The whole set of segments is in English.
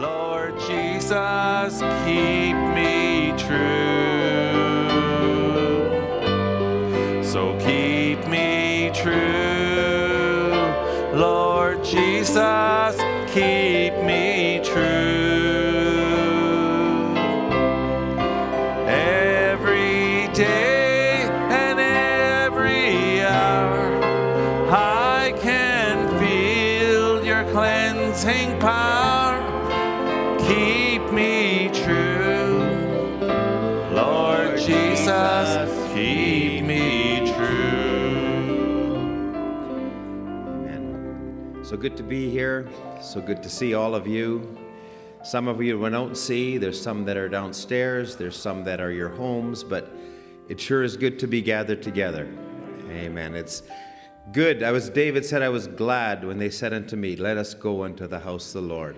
Lord Jesus, keep me true. So keep me true. Lord Jesus, keep good to be here. So good to see all of you. Some of you we don't see. There's some that are downstairs. There's some that are your homes. But it sure is good to be gathered together. Amen. It's good. I was David said I was glad when they said unto me, "Let us go unto the house of the Lord."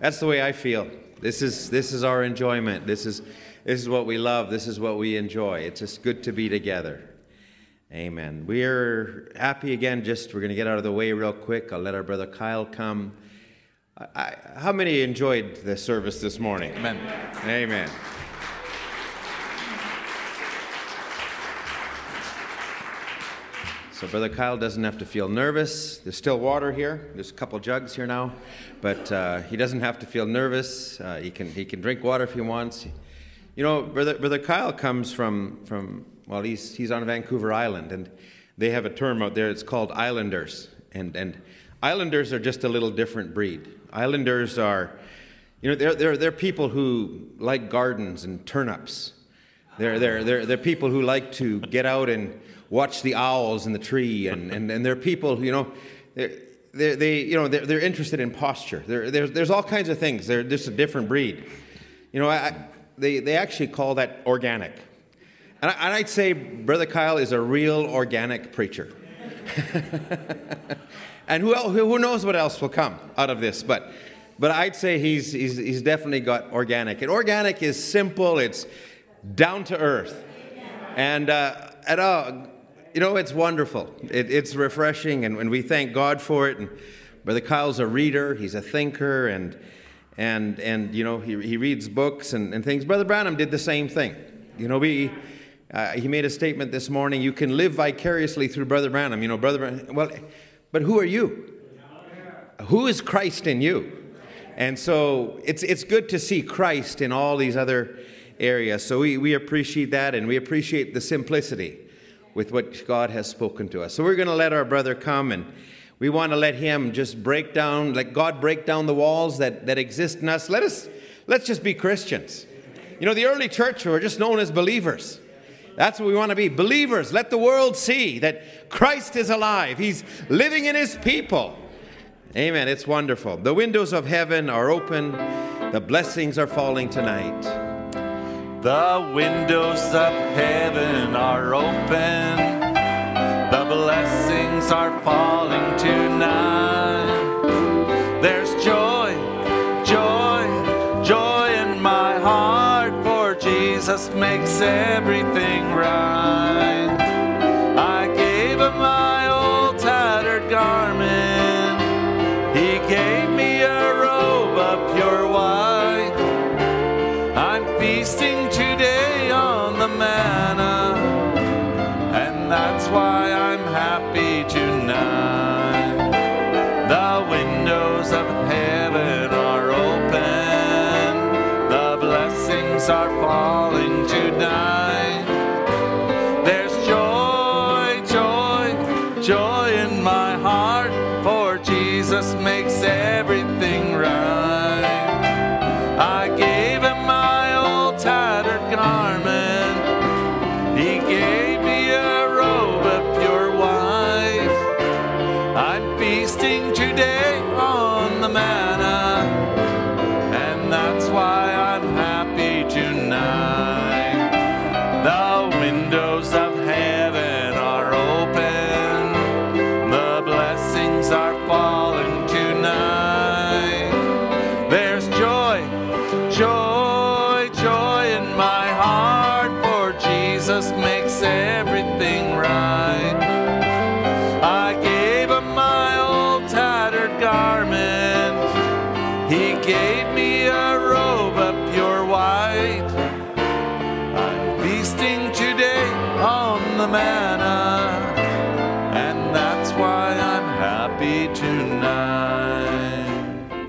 That's the way I feel. This is this is our enjoyment. This is this is what we love. This is what we enjoy. It's just good to be together. Amen. We're happy again. Just we're going to get out of the way real quick. I'll let our brother Kyle come. I, I, how many enjoyed the service this morning? Amen. Amen. So Brother Kyle doesn't have to feel nervous. There's still water here. There's a couple jugs here now, but uh, he doesn't have to feel nervous. Uh, he can he can drink water if he wants. You know, Brother Brother Kyle comes from from well, he's he's on Vancouver Island, and they have a term out there. It's called Islanders, and and Islanders are just a little different breed. Islanders are, you know, they're they're they're people who like gardens and turnips. They're, they're, they're, they're people who like to get out and watch the owls in the tree, and, and, and they're people, who, you know, they're, they're, they, you know, they're, they're interested in posture. They're, there's, there's all kinds of things. They're just a different breed. You know, I, they, they actually call that organic. And, I, I'd say Brother Kyle is a real organic preacher. and who, else, who knows what else will come out of this, but, but I'd say he's, he's, he's definitely got organic. And organic is simple, it's down to earth. And, uh, and uh, you know, it's wonderful. It, it's refreshing, and, and we thank God for it. And Brother Kyle's a reader, he's a thinker, and, and, and you know, he, he reads books and, and things. Brother Branham did the same thing. You know, we, uh, he made a statement this morning you can live vicariously through Brother Branham. You know, Brother Branham, well, but who are you? Who is Christ in you? And so it's, it's good to see Christ in all these other areas. So we, we appreciate that and we appreciate the simplicity with what God has spoken to us. So we're going to let our brother come and we want to let him just break down, let God break down the walls that, that exist in us. Let us, let's just be Christians. You know, the early church were just known as believers. That's what we want to be believers. Let the world see that Christ is alive, He's living in His people. Amen. It's wonderful. The windows of heaven are open, the blessings are falling tonight. The windows of heaven are open. The blessings are falling tonight. Makes everything right.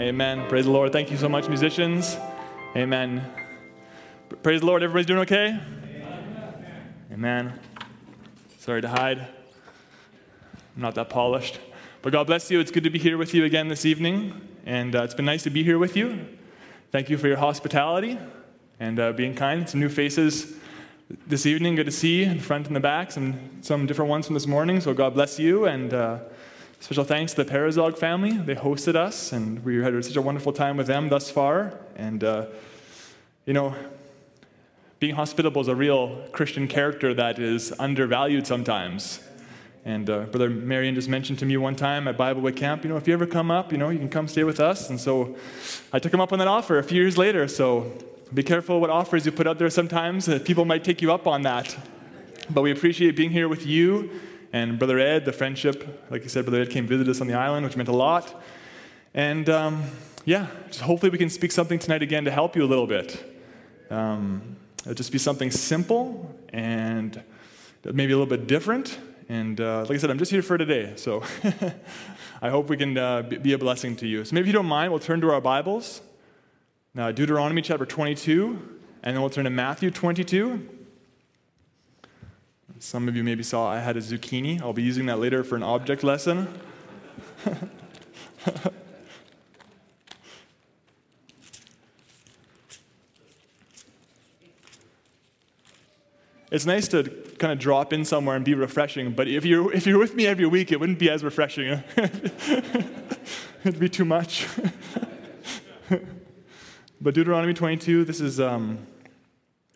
Amen. Praise the Lord. Thank you so much, musicians. Amen. Praise the Lord. Everybody's doing okay? Amen. Sorry to hide. I'm not that polished. But God bless you. It's good to be here with you again this evening. And uh, it's been nice to be here with you. Thank you for your hospitality and uh, being kind. Some new faces this evening. Good to see in front and the back. Some, some different ones from this morning. So God bless you. And uh, special thanks to the Parazog family. They hosted us, and we had such a wonderful time with them thus far. And, uh, you know, being hospitable is a real Christian character that is undervalued sometimes. And uh, Brother Marion just mentioned to me one time at Bible Biblewood Camp, you know, if you ever come up, you know, you can come stay with us. And so I took him up on that offer a few years later. So be careful what offers you put out there sometimes. Uh, people might take you up on that. But we appreciate being here with you and Brother Ed, the friendship. Like you said, Brother Ed came visit us on the island, which meant a lot. And um, yeah, just hopefully we can speak something tonight again to help you a little bit. Um, it'll just be something simple and maybe a little bit different. And uh, like I said, I'm just here for today. So I hope we can uh, be a blessing to you. So maybe if you don't mind, we'll turn to our Bibles. Now, Deuteronomy chapter 22, and then we'll turn to Matthew 22. Some of you maybe saw I had a zucchini. I'll be using that later for an object lesson. it's nice to kind of drop in somewhere and be refreshing, but if you're, if you're with me every week, it wouldn't be as refreshing. It'd be too much. but Deuteronomy 22, this is um,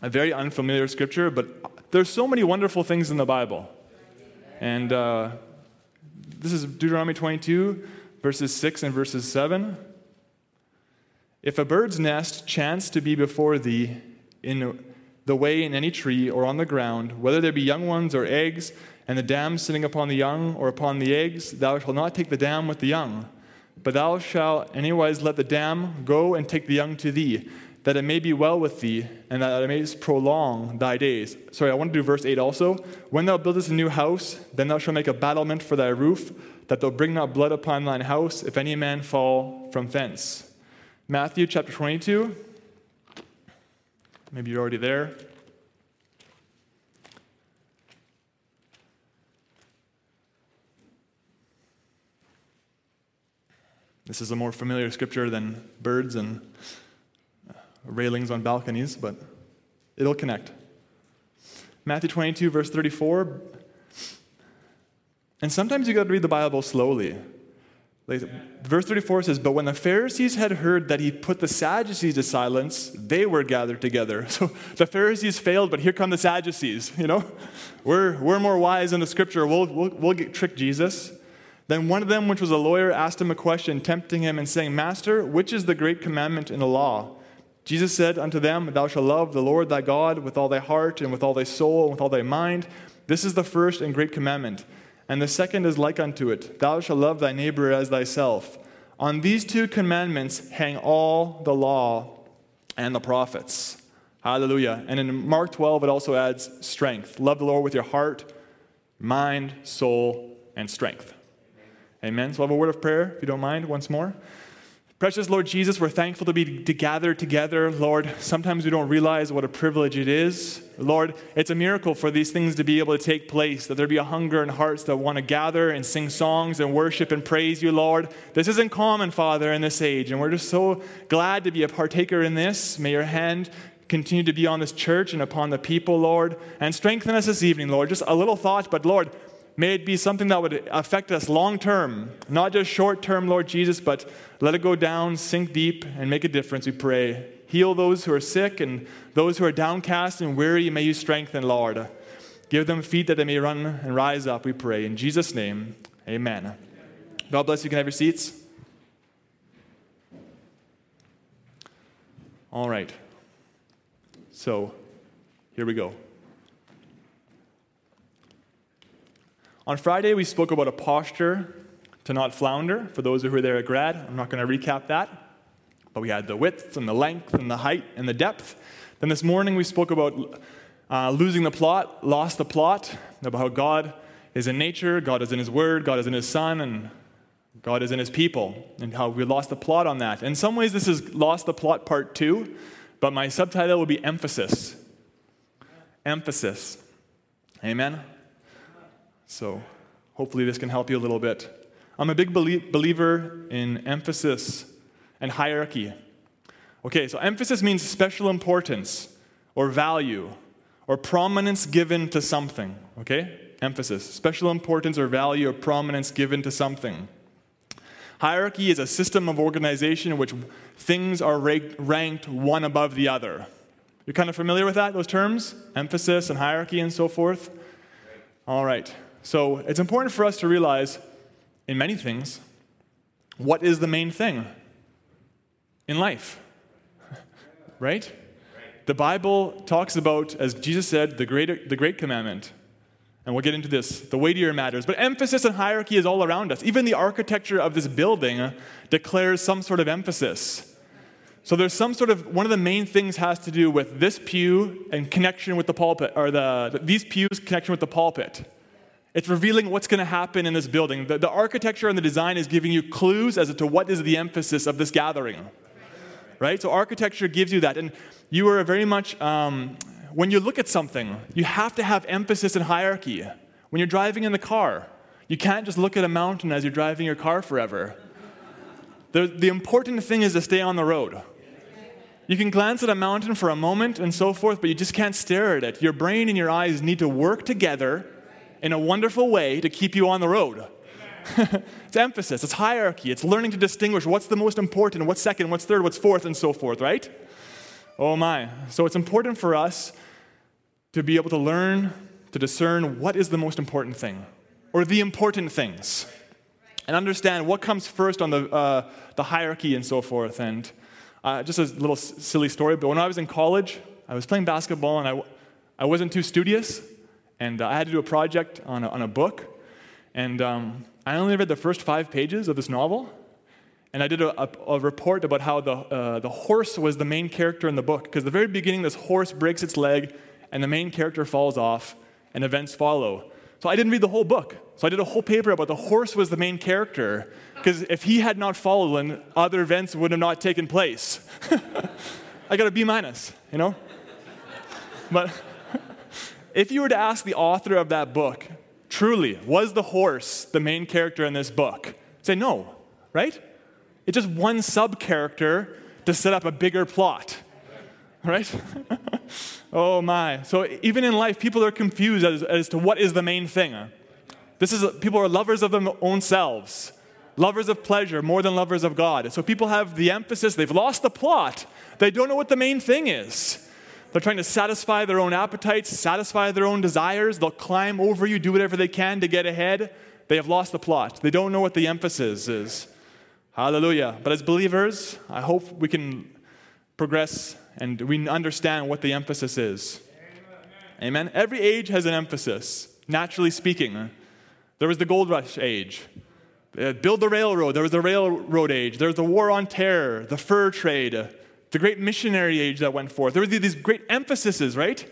a very unfamiliar scripture, but there's so many wonderful things in the Bible. And uh, this is Deuteronomy 22, verses 6 and verses 7. If a bird's nest chance to be before thee in the way in any tree or on the ground, whether there be young ones or eggs, and the dam sitting upon the young or upon the eggs, thou shalt not take the dam with the young. But thou shalt anywise let the dam go and take the young to thee, that it may be well with thee, and that it may prolong thy days. Sorry, I want to do verse 8 also. When thou buildest a new house, then thou shalt make a battlement for thy roof, that thou bring not blood upon thine house, if any man fall from thence. Matthew chapter 22. Maybe you're already there. This is a more familiar scripture than birds and railings on balconies, but it'll connect. Matthew 22, verse 34. And sometimes you got to read the Bible slowly. Verse 34 says, But when the Pharisees had heard that he put the Sadducees to silence, they were gathered together. So the Pharisees failed, but here come the Sadducees. You know, we're, we're more wise in the scripture. We'll, we'll, we'll get, trick Jesus. Then one of them, which was a lawyer, asked him a question, tempting him and saying, Master, which is the great commandment in the law? Jesus said unto them, Thou shalt love the Lord thy God with all thy heart and with all thy soul and with all thy mind. This is the first and great commandment. And the second is like unto it Thou shalt love thy neighbor as thyself. On these two commandments hang all the law and the prophets. Hallelujah. And in Mark 12, it also adds strength. Love the Lord with your heart, mind, soul, and strength. Amen. So I'll have a word of prayer, if you don't mind, once more. Precious Lord Jesus, we're thankful to be to gather together. Lord, sometimes we don't realize what a privilege it is. Lord, it's a miracle for these things to be able to take place, that there be a hunger in hearts that want to gather and sing songs and worship and praise you, Lord. This isn't common, Father, in this age, and we're just so glad to be a partaker in this. May your hand continue to be on this church and upon the people, Lord, and strengthen us this evening, Lord. Just a little thought, but Lord, May it be something that would affect us long term, not just short term, Lord Jesus, but let it go down, sink deep, and make a difference, we pray. Heal those who are sick and those who are downcast and weary, may you strengthen, Lord. Give them feet that they may run and rise up, we pray. In Jesus' name, amen. God bless you. Can have your seats. All right. So, here we go. On Friday, we spoke about a posture to not flounder. For those who were there at grad, I'm not going to recap that. but we had the width and the length and the height and the depth. Then this morning we spoke about uh, losing the plot, lost the plot, about how God is in nature, God is in His Word, God is in His Son, and God is in His people, and how we lost the plot on that. In some ways, this is lost the plot part two, but my subtitle would be emphasis. Emphasis. Amen? So hopefully this can help you a little bit. I'm a big belie- believer in emphasis and hierarchy. Okay, so emphasis means special importance or value or prominence given to something. Okay? Emphasis. Special importance or value or prominence given to something. Hierarchy is a system of organization in which things are ranked one above the other. You're kind of familiar with that, those terms? Emphasis and hierarchy and so forth? All right. So it's important for us to realize in many things what is the main thing in life? right? The Bible talks about, as Jesus said, the great, the great commandment and we'll get into this, the weightier matters. But emphasis and hierarchy is all around us. Even the architecture of this building declares some sort of emphasis. So there's some sort of one of the main things has to do with this pew and connection with the pulpit, or the these pews connection with the pulpit. It's revealing what's going to happen in this building. The, the architecture and the design is giving you clues as to what is the emphasis of this gathering. Right? So architecture gives you that. And you are very much um, when you look at something, you have to have emphasis and hierarchy. When you're driving in the car, you can't just look at a mountain as you're driving your car forever. The, the important thing is to stay on the road. You can glance at a mountain for a moment and so forth, but you just can't stare at it. Your brain and your eyes need to work together in a wonderful way to keep you on the road. it's emphasis, it's hierarchy, it's learning to distinguish what's the most important, what's second, what's third, what's fourth, and so forth, right? Oh my. So it's important for us to be able to learn to discern what is the most important thing or the important things and understand what comes first on the, uh, the hierarchy and so forth. And uh, just a little s- silly story, but when I was in college, I was playing basketball and I, I wasn't too studious, and uh, I had to do a project on a, on a book. And um, I only read the first five pages of this novel, and I did a, a, a report about how the, uh, the horse was the main character in the book. Because the very beginning, this horse breaks its leg, and the main character falls off, and events follow. So I didn't read the whole book. So I did a whole paper about the horse was the main character. Because if he had not fallen, other events would have not taken place. I got a B minus, you know? But if you were to ask the author of that book, truly, was the horse the main character in this book? Say no, right? It's just one sub character to set up a bigger plot, right? oh my. So even in life, people are confused as, as to what is the main thing. This is people are lovers of their own selves, lovers of pleasure more than lovers of God. So people have the emphasis, they've lost the plot. They don't know what the main thing is. They're trying to satisfy their own appetites, satisfy their own desires. They'll climb over you, do whatever they can to get ahead. They have lost the plot. They don't know what the emphasis is. Hallelujah. But as believers, I hope we can progress and we understand what the emphasis is. Amen. Every age has an emphasis, naturally speaking. There was the gold rush age. Uh, build the railroad. There was the railroad age. There was the war on terror, the fur trade, the great missionary age that went forth. There were these great emphases, right?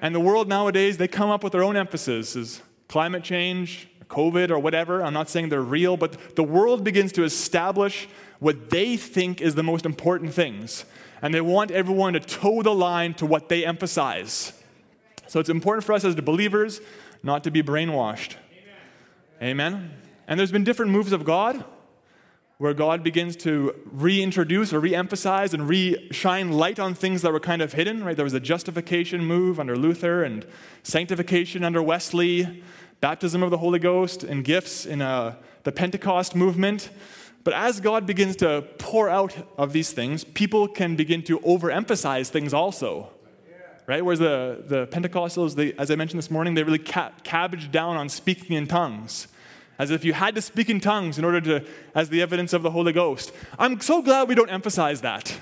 And the world nowadays, they come up with their own emphasis: climate change, COVID or whatever. I'm not saying they're real, but the world begins to establish what they think is the most important things. And they want everyone to toe the line to what they emphasize. So it's important for us as the believers not to be brainwashed. Amen. Amen. And there's been different moves of God where God begins to reintroduce or re-emphasize and re-shine light on things that were kind of hidden, right? There was a justification move under Luther and sanctification under Wesley baptism of the Holy Ghost and gifts in uh, the Pentecost movement. But as God begins to pour out of these things, people can begin to overemphasize things also. Right? Whereas the, the Pentecostals, they, as I mentioned this morning, they really ca- cabbaged down on speaking in tongues. As if you had to speak in tongues in order to, as the evidence of the Holy Ghost. I'm so glad we don't emphasize that.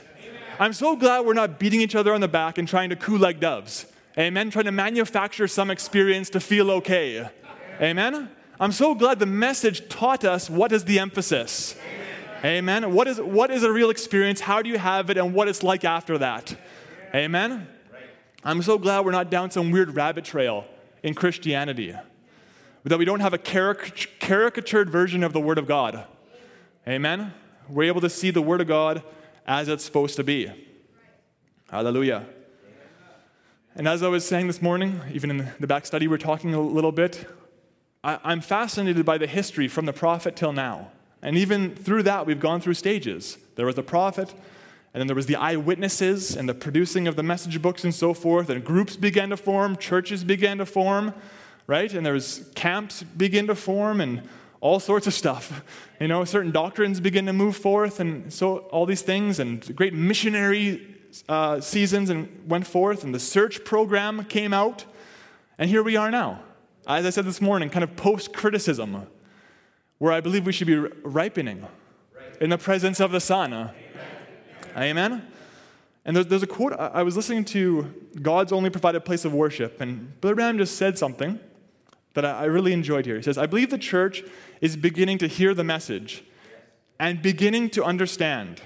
I'm so glad we're not beating each other on the back and trying to coo like doves. Amen. Trying to manufacture some experience to feel okay. Amen? I'm so glad the message taught us what is the emphasis. Amen. What is, what is a real experience? How do you have it? And what it's like after that? Amen. I'm so glad we're not down some weird rabbit trail in Christianity. That we don't have a caricatured version of the Word of God. Amen. We're able to see the Word of God as it's supposed to be. Hallelujah. And as I was saying this morning, even in the back study, we we're talking a little bit. I, am fascinated by the history from the prophet till now. And even through that, we've gone through stages. There was the prophet, and then there was the eyewitnesses and the producing of the message books and so forth, and groups began to form, churches began to form, right? And there was camps begin to form, and all sorts of stuff. You know, certain doctrines begin to move forth, and so all these things, and great missionary uh, seasons and went forth, and the search program came out, and here we are now. As I said this morning, kind of post criticism, where I believe we should be ripening in the presence of the Son. Amen. Amen? And there's, there's, a quote, I was listening to God's Only Provided Place of Worship, and Brother Branham just said something that I, really enjoyed here. He says, I believe the church is beginning to hear the message and beginning to understand.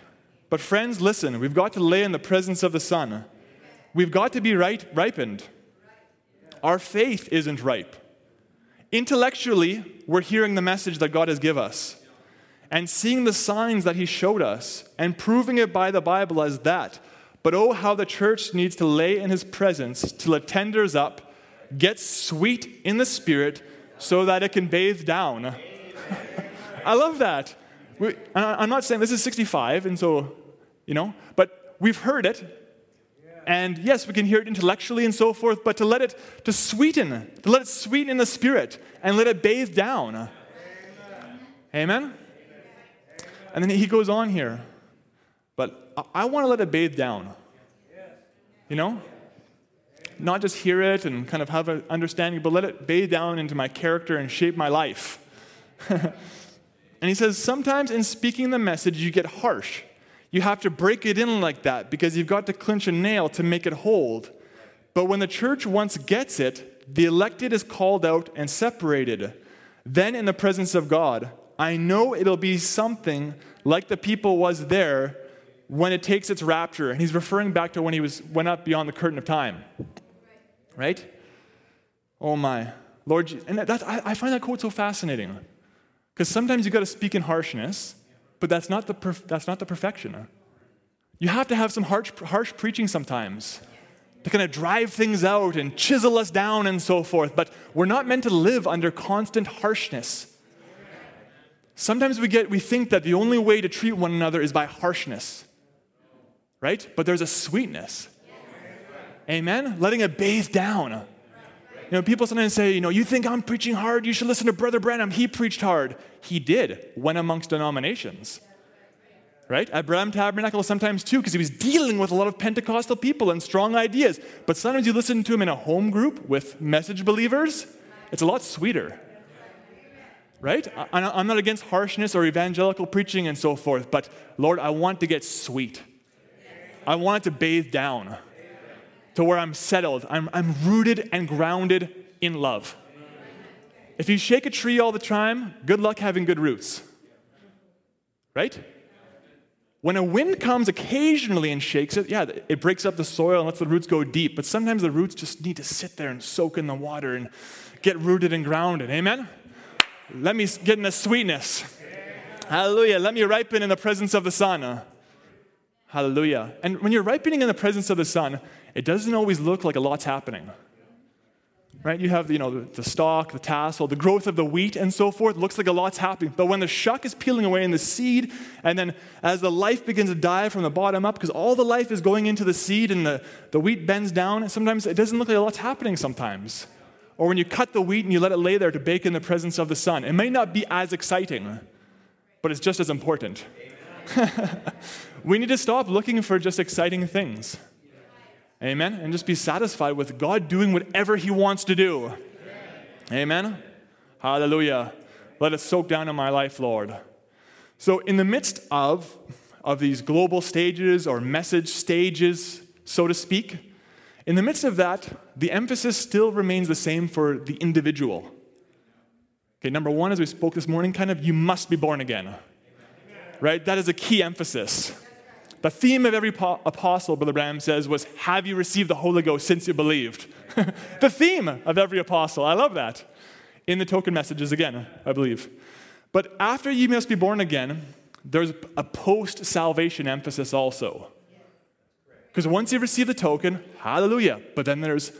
But, friends, listen, we've got to lay in the presence of the Son. We've got to be right, ripened. Our faith isn't ripe. Intellectually, we're hearing the message that God has given us and seeing the signs that He showed us and proving it by the Bible as that. But oh, how the church needs to lay in His presence till it tenders up, gets sweet in the Spirit, so that it can bathe down. I love that. We, I'm not saying this is 65, and so, you know, but we've heard it. And yes, we can hear it intellectually and so forth, but to let it, to sweeten, to let it sweeten in the spirit and let it bathe down. Amen? Amen? And then he goes on here, but I, I want to let it bathe down. You know? Not just hear it and kind of have an understanding, but let it bathe down into my character and shape my life. and he says, sometimes in speaking the message, you get harsh. You have to break it in like that because you've got to clinch a nail to make it hold. But when the church once gets it, the elected is called out and separated. Then, in the presence of God, I know it'll be something like the people was there when it takes its rapture. And he's referring back to when he was, went up beyond the curtain of time. Right? Oh my. Lord, and that's, I, find that quote so fascinating. Because sometimes you've got to speak in harshness, but that's not the, perf- that's not the perfection. You have to have some harsh, harsh preaching sometimes to kind of drive things out and chisel us down and so forth. But we're not meant to live under constant harshness. Sometimes we get we think that the only way to treat one another is by harshness. Right? But there's a sweetness. Amen? Letting it bathe down. You know, people sometimes say, you know, you think I'm preaching hard, you should listen to Brother Branham. He preached hard. He did, when amongst denominations. Right? At Branham Tabernacle sometimes too, because he was dealing with a lot of Pentecostal people and strong ideas. But sometimes you listen to him in a home group with message believers, it's a lot sweeter. Right? I'm not against harshness or evangelical preaching and so forth, but Lord, I want to get sweet. I want it to bathe down to where I'm settled. I'm, I'm rooted and grounded in love. If you shake a tree all the time, good luck having good roots. Right? When a wind comes occasionally and shakes it, yeah, it breaks up the soil and lets the roots go deep, but sometimes the roots just need to sit there and soak in the water and get rooted and grounded. Amen? Let me get in the sweetness. Hallelujah. Let me ripen in the presence of the sun. Hallelujah. And when you're ripening in the presence of the Son, it doesn't always look like a lot's happening. Right? You have you know, the, stalk, the tassel, the growth of the wheat, and so forth. Looks like a lot's happening. But when the shuck is peeling away in the seed, and then as the life begins to die from the bottom up, because all the life is going into the seed and the, the wheat bends down, and sometimes it doesn't look like a lot's happening sometimes. Or when you cut the wheat and you let it lay there to bake in the presence of the sun, it may not be as exciting, but it's just as important. we need to stop looking for just exciting things. Amen? And just be satisfied with God doing whatever He wants to do. Amen? Amen? Hallelujah. Let it soak down in my life, Lord. So, in the midst of, of these global stages or message stages, so to speak, in the midst of that, the emphasis still remains the same for the individual. Okay, number one, as we spoke this morning, kind of, you must be born again. right? That is a key emphasis. The theme of every po- apostle, Brother Branham says, was Have you received the Holy Ghost since you believed? the theme of every apostle. I love that. In the token messages, again, I believe. But after you must be born again, there's a post salvation emphasis also. Because once you receive the token, hallelujah. But then there's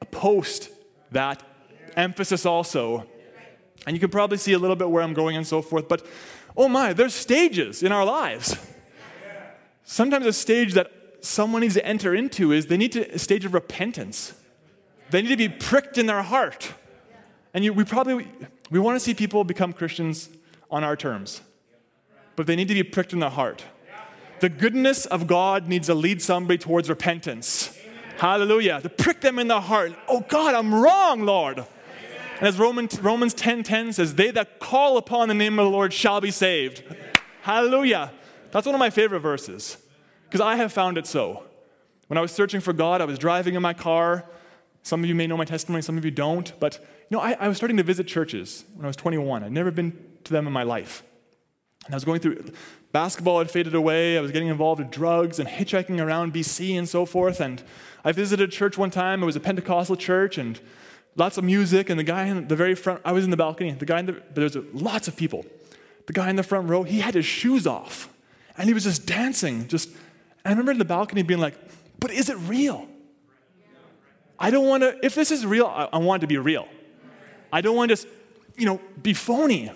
a post that emphasis also. And you can probably see a little bit where I'm going and so forth. But oh my, there's stages in our lives. Sometimes a stage that someone needs to enter into is they need to, a stage of repentance. They need to be pricked in their heart. And you, we probably we want to see people become Christians on our terms, but they need to be pricked in their heart. The goodness of God needs to lead somebody towards repentance. Hallelujah. To prick them in the heart. Oh God, I'm wrong, Lord. And as Romans, Romans 10 10 says, they that call upon the name of the Lord shall be saved. Hallelujah. That's one of my favorite verses because I have found it so. When I was searching for God, I was driving in my car. Some of you may know my testimony, some of you don't. But you know, I, I was starting to visit churches when I was 21. I'd never been to them in my life. And I was going through basketball had faded away. I was getting involved with drugs and hitchhiking around BC and so forth. And I visited a church one time. It was a Pentecostal church and lots of music. And the guy in the very front, I was in the balcony. The guy in the, there was lots of people. The guy in the front row, he had his shoes off and he was just dancing. Just, I remember in the balcony being like, but is it real? I don't want to, if this is real, I, I want it to be real. I don't want to just, you know, be phony.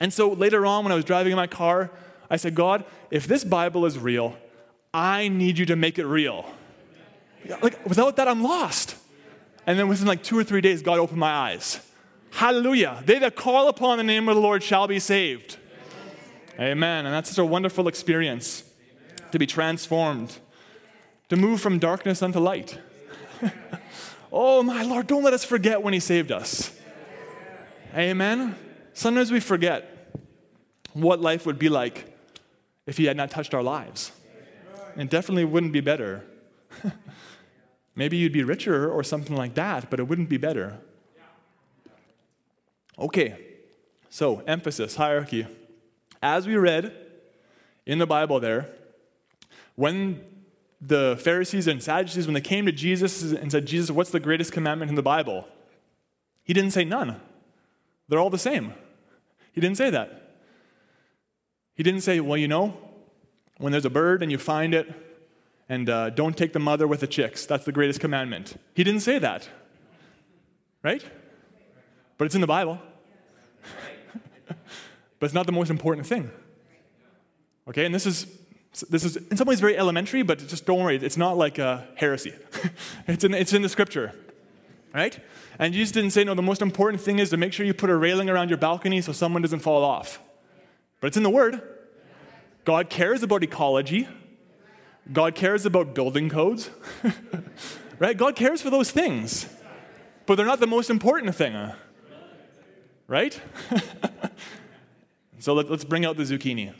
And so later on, when I was driving in my car, I said, God, if this Bible is real, I need you to make it real. Like, without that, I'm lost. And then within like two or three days, God opened my eyes. Hallelujah. They that call upon the name of the Lord shall be saved. Amen. And that's such a wonderful experience to be transformed, to move from darkness unto light. oh, my Lord, don't let us forget when He saved us. Amen. Sometimes we forget what life would be like if He had not touched our lives. It definitely wouldn't be better. Maybe you'd be richer or something like that, but it wouldn't be better. Okay, so emphasis, hierarchy. As we read in the Bible there, when the Pharisees and Sadducees, when they came to Jesus and said, Jesus, what's the greatest commandment in the Bible? He didn't say none. They're all the same. He didn't say that. He didn't say, well, you know, when there's a bird and you find it, and uh, don't take the mother with the chicks. That's the greatest commandment. He didn't say that. Right? But it's in the Bible. But it's not the most important thing. Okay, and this is this is in some ways very elementary, but just don't worry, it's not like a heresy. it's, in, it's in the scripture, right? And Jesus didn't say, no, the most important thing is to make sure you put a railing around your balcony so someone doesn't fall off. But it's in the Word. God cares about ecology, God cares about building codes, right? God cares for those things, but they're not the most important thing, right? So let, us bring out the zucchini.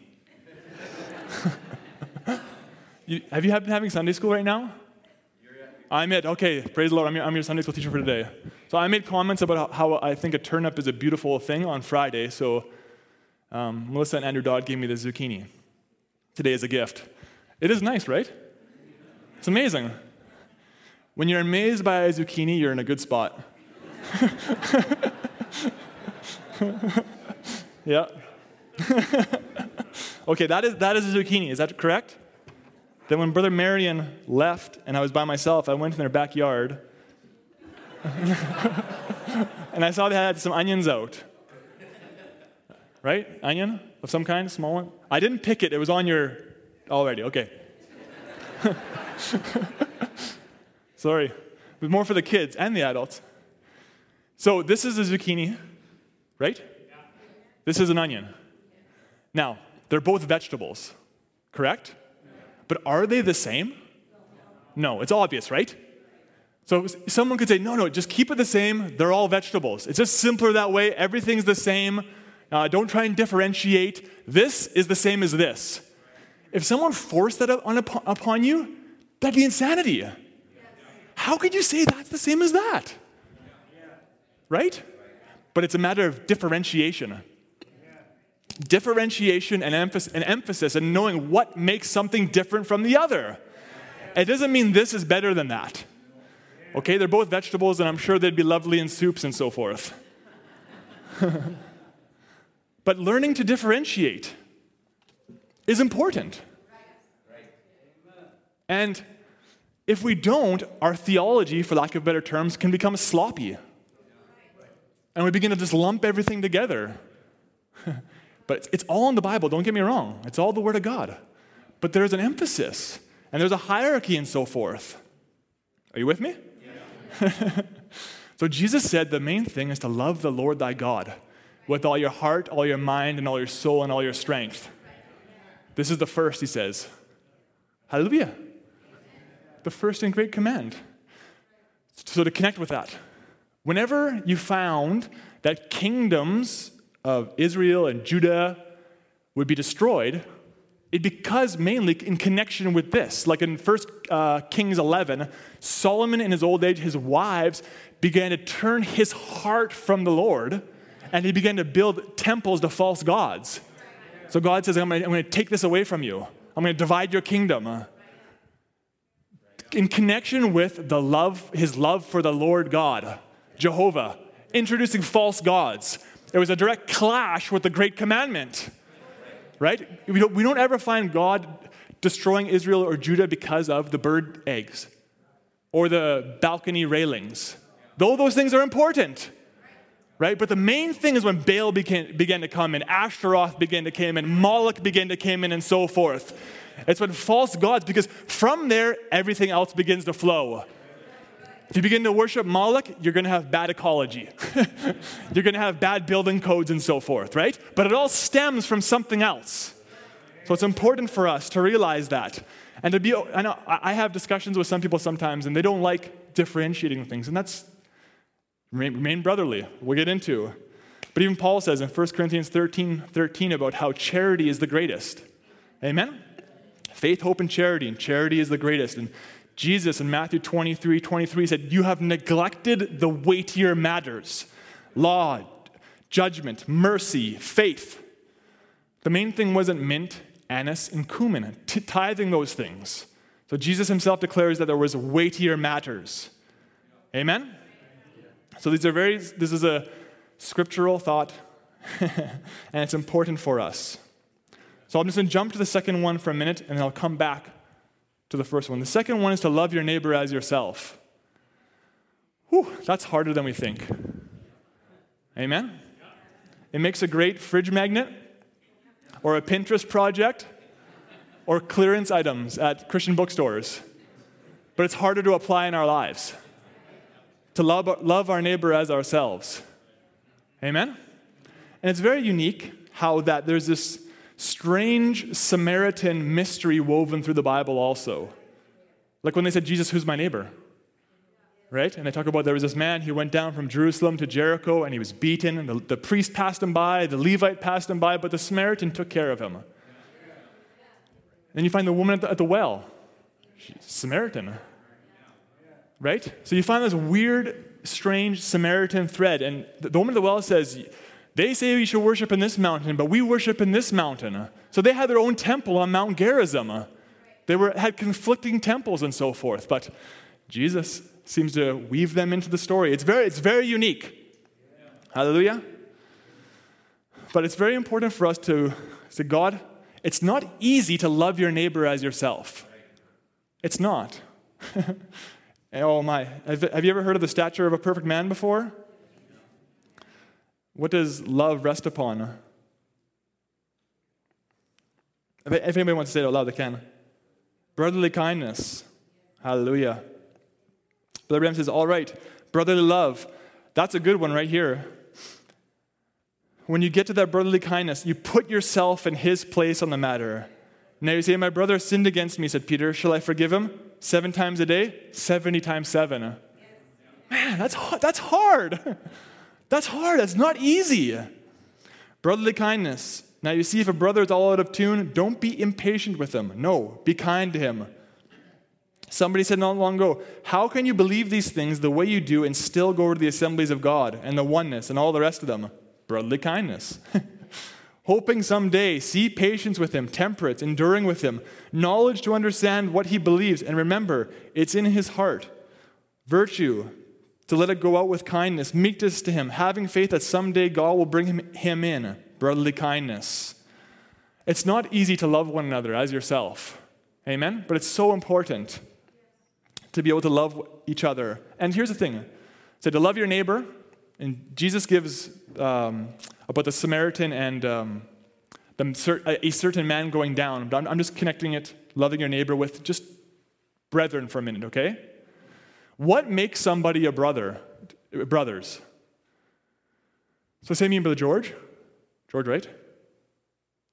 you, have you been having Sunday school right now? I'm it. Okay, praise the Lord. I'm your, I'm your, Sunday school teacher for today. So I made comments about how, how I think a turnip is a beautiful thing on Friday. So um, Melissa and Andrew Dodd gave me the zucchini today as a gift. It is nice, right? It's amazing. When you're amazed by a zucchini, you're in a good spot. yeah. okay, that is, that is a zucchini. Is that correct? Then when Brother Marion left and I was by myself, I went in their backyard and I saw they had some onions out. Right? Onion of some kind, small one? I didn't pick it, it was on your already. Okay. Sorry. Was more for the kids and the adults. So this is a zucchini, right? This is an onion. Now, they're both vegetables, correct? But are they the same? No, it's obvious, right? So someone could say, no, no, just keep it the same. They're all vegetables. It's just simpler that way. Everything's the same. Uh, don't try and differentiate. This is the same as this. If someone forced that on, upon you, that'd be insanity. How could you say that's the same as that? Right? But it's a matter of differentiation differentiation and, emphasis, and knowing what makes something different from the other. It doesn't mean this is better than that. Okay, they're both vegetables, and I'm sure they'd be lovely in soups and so forth. but learning to differentiate is important. And if we don't, our theology, for lack of better terms, can become sloppy. And we begin to just lump everything together. but it's all in the Bible, don't get me wrong. It's all the Word of God. But there's an emphasis, and there's a hierarchy and so forth. Are you with me? Yeah. so Jesus said the main thing is to love the Lord thy God with all your heart, all your mind, and all your soul, and all your strength. This is the first, he says. Hallelujah. The first and great command. So, to connect with that, whenever you found that kingdoms of Israel and Judah would be destroyed, it because mainly in connection with this. Like in 1 uh, Kings 11, Solomon in his old age, his wives began to turn his heart from the Lord and he began to build temples to false gods. So God says, I'm going to take this away from you. I'm going to divide your kingdom. In connection with the love, his love for the Lord God, Jehovah, introducing false gods, it was a direct clash with the great commandment. Right? We don't, we don't ever find God destroying Israel or Judah because of the bird eggs or the balcony railings. Though those things are important right? But the main thing is when Baal began, began to come in, Ashtaroth began to come in, Moloch began to come in, and so forth. It's when false gods, because from there, everything else begins to flow. If you begin to worship Moloch, you're going to have bad ecology. you're going to have bad building codes and so forth, right? But it all stems from something else. So it's important for us to realize that. And to be, I know I have discussions with some people sometimes, and they don't like differentiating things, and that's Remain, brotherly. We'll get into. But even Paul says in 1 Corinthians 13 13 about how charity is the greatest. Amen? Faith, hope, and charity, and charity is the greatest. And Jesus in Matthew 23 23 said, You have neglected the weightier matters law, judgment, mercy, faith. The main thing wasn't mint, anise, and cumin, t- tithing those things. So Jesus himself declares that there was weightier matters. Amen? So these are very, this is a scriptural thought, and it's important for us. So I'm just going to jump to the second one for a minute, and then I'll come back to the first one. The second one is to love your neighbor as yourself. Whew, that's harder than we think. Amen? It makes a great fridge magnet, or a Pinterest project, or clearance items at Christian bookstores. But it's harder to apply in our lives to love, love our neighbor as ourselves. Amen? And it's very unique how that there's this strange Samaritan mystery woven through the Bible also. Like when they said, Jesus, who's my neighbor? Right? And they talk about there was this man, he went down from Jerusalem to Jericho and he was beaten, and the, the priest passed him by, the Levite passed him by, but the Samaritan took care of him. Then you find the woman at the, at the well. She's Samaritan right? So you find this weird, strange Samaritan thread. And the woman at the well says, They say we should worship in this mountain, but we worship in this mountain. So they had their own temple on Mount Gerizim. They were, had conflicting temples and so forth. But Jesus seems to weave them into the story. It's very, it's very unique. Hallelujah. But it's very important for us to say, God, it's not easy to love your neighbor as yourself. It's not. Oh my. Have you ever heard of the stature of a perfect man before? What does love rest upon? If anybody wants to say it out loud, they can. Brotherly kindness. Hallelujah. Brother Branham says, All right, brotherly love. That's a good one right here. When you get to that brotherly kindness, you put yourself in his place on the matter. Now you say, My brother sinned against me, said Peter. Shall I forgive him? Seven times a day? 70 times seven. Man, that's, that's hard. That's hard. That's not easy. Brotherly kindness. Now, you see, if a brother is all out of tune, don't be impatient with him. No, be kind to him. Somebody said not long ago, How can you believe these things the way you do and still go to the assemblies of God and the oneness and all the rest of them? Brotherly kindness. hoping someday, see patience with him, temperance, enduring with him, knowledge to understand what he believes, and remember, it's in his heart. Virtue, to let it go out with kindness, meekness to him, having faith that someday God will bring him, him in, brotherly kindness. It's not easy to love one another as yourself. Amen? But it's so important to be able to love each other. And here's the thing so to love your neighbor, and Jesus gives um, about the Samaritan and um, the, a certain man going down. I'm, I'm just connecting it, loving your neighbor, with just brethren for a minute, okay? What makes somebody a brother? Brothers. So say me and Brother George. George, right?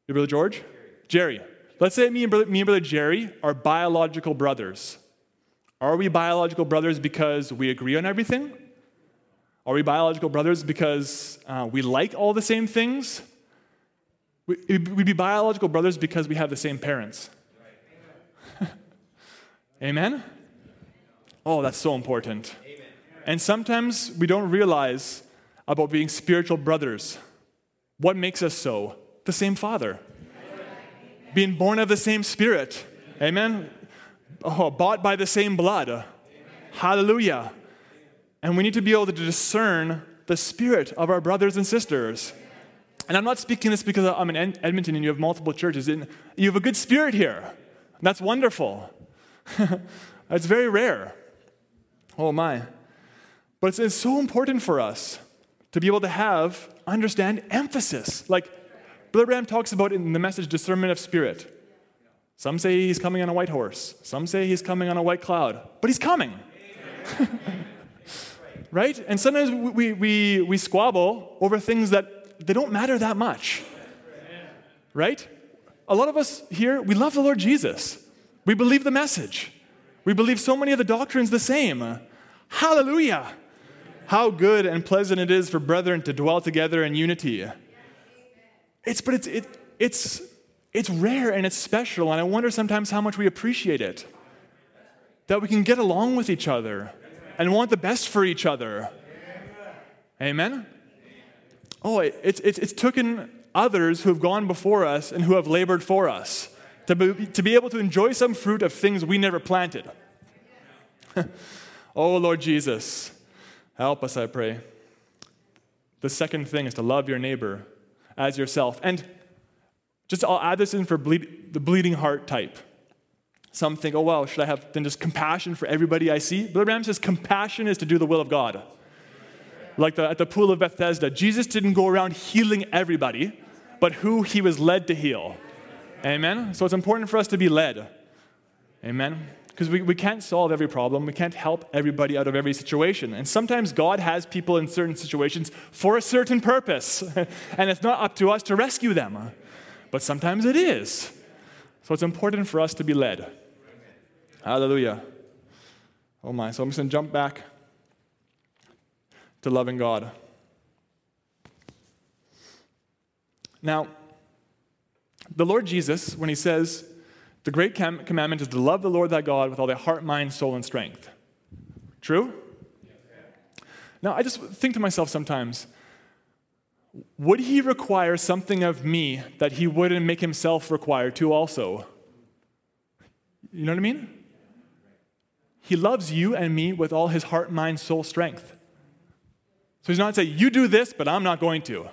Your brother George? Jerry. Let's say me and, brother, me and brother Jerry are biological brothers. Are we biological brothers because we agree on everything? Are we biological brothers because uh, we like all the same things? We'd be biological brothers because we have the same parents. Amen? Oh, that's so important. And sometimes we don't realize about being spiritual brothers. What makes us so? The same Father. Being born of the same Spirit. Amen? Oh, bought by the same blood. Hallelujah. And we need to be able to discern the spirit of our brothers and sisters. And I'm not speaking this because I'm in Edmonton and you have multiple churches. And you have a good spirit here. That's wonderful. It's very rare. Oh my. But it's, it's so important for us to be able to have, understand emphasis. Like Brother Branham talks about in the message discernment of spirit. Some say he's coming on a white horse, some say he's coming on a white cloud, but he's coming. right? And sometimes we, we, we squabble over things that they don't matter that much. Right? A lot of us here, we love the Lord Jesus. We believe the message. We believe so many of the doctrines the same. Hallelujah! How good and pleasant it is for brethren to dwell together in unity. It's, but it's, it, it's, it's rare and it's special, and I wonder sometimes how much we appreciate it. That we can get along with each other and want the best for each other. Amen? Oh, it's, it's, it's taken others who have gone before us and who have labored for us to be, to be able to enjoy some fruit of things we never planted. oh, Lord Jesus, help us, I pray. The second thing is to love your neighbor as yourself. And just I'll add this in for bleed, the bleeding heart type. Some think, oh, well, should I have then just compassion for everybody I see? Brother Branham says compassion is to do the will of God. Like the, at the pool of Bethesda, Jesus didn't go around healing everybody, but who he was led to heal. Amen? So it's important for us to be led. Amen? Because we, we can't solve every problem. We can't help everybody out of every situation. And sometimes God has people in certain situations for a certain purpose. and it's not up to us to rescue them. But sometimes it is. So it's important for us to be led. Hallelujah. Oh my. So I'm just going to jump back to loving God. Now, the Lord Jesus, when he says, the great commandment is to love the Lord thy God with all thy heart, mind, soul, and strength. True? Now, I just think to myself sometimes, would he require something of me that he wouldn't make himself require too also? You know what I mean? He loves you and me with all his heart, mind, soul, strength. So he's not saying, you do this, but I'm not going to.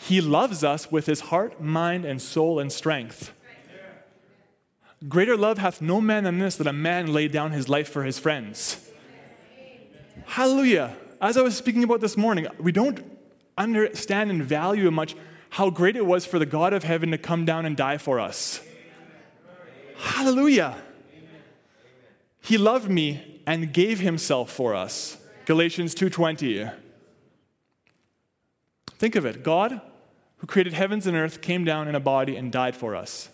He loves us with his heart, mind, and soul and strength. Greater love hath no man than this, that a man lay down his life for his friends. Hallelujah. As I was speaking about this morning, we don't understand and value much how great it was for the God of heaven to come down and die for us. Hallelujah. He loved me and gave himself for us. Galatians 2:20. Think of it. God, who created heavens and earth, came down in a body and died for us.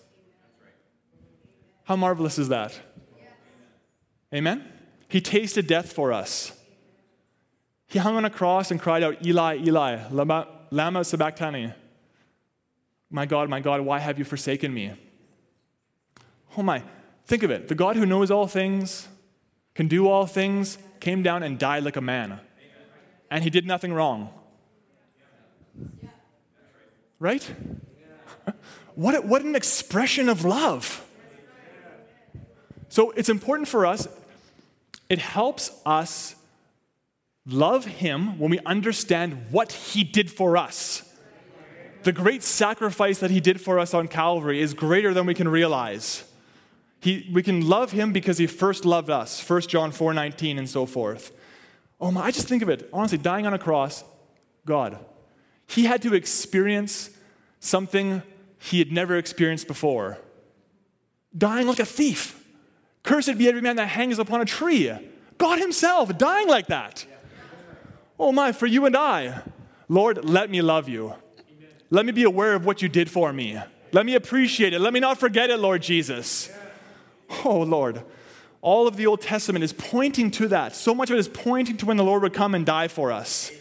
How marvelous is that? Amen? He tasted death for us. He hung on a cross and cried out, Eli, Eli, lama, lama sabachthani. My God, my God, why have you forsaken me? Oh my, think of it. The God who knows all things, can do all things, came down and died like a man. And he did nothing wrong. Right? What, what an expression of love. So it's important for us, it helps us love Him when we understand what He did for us. The great sacrifice that He did for us on Calvary is greater than we can realize. He, we can love Him because He first loved us, 1 John 4 19 and so forth. Oh my, I just think of it, honestly, dying on a cross, God. He had to experience something he had never experienced before. Dying like a thief. Cursed be every man that hangs upon a tree. God Himself dying like that. Oh my, for you and I. Lord, let me love you. Let me be aware of what you did for me. Let me appreciate it. Let me not forget it, Lord Jesus. Oh, Lord. All of the Old Testament is pointing to that. So much of it is pointing to when the Lord would come and die for us.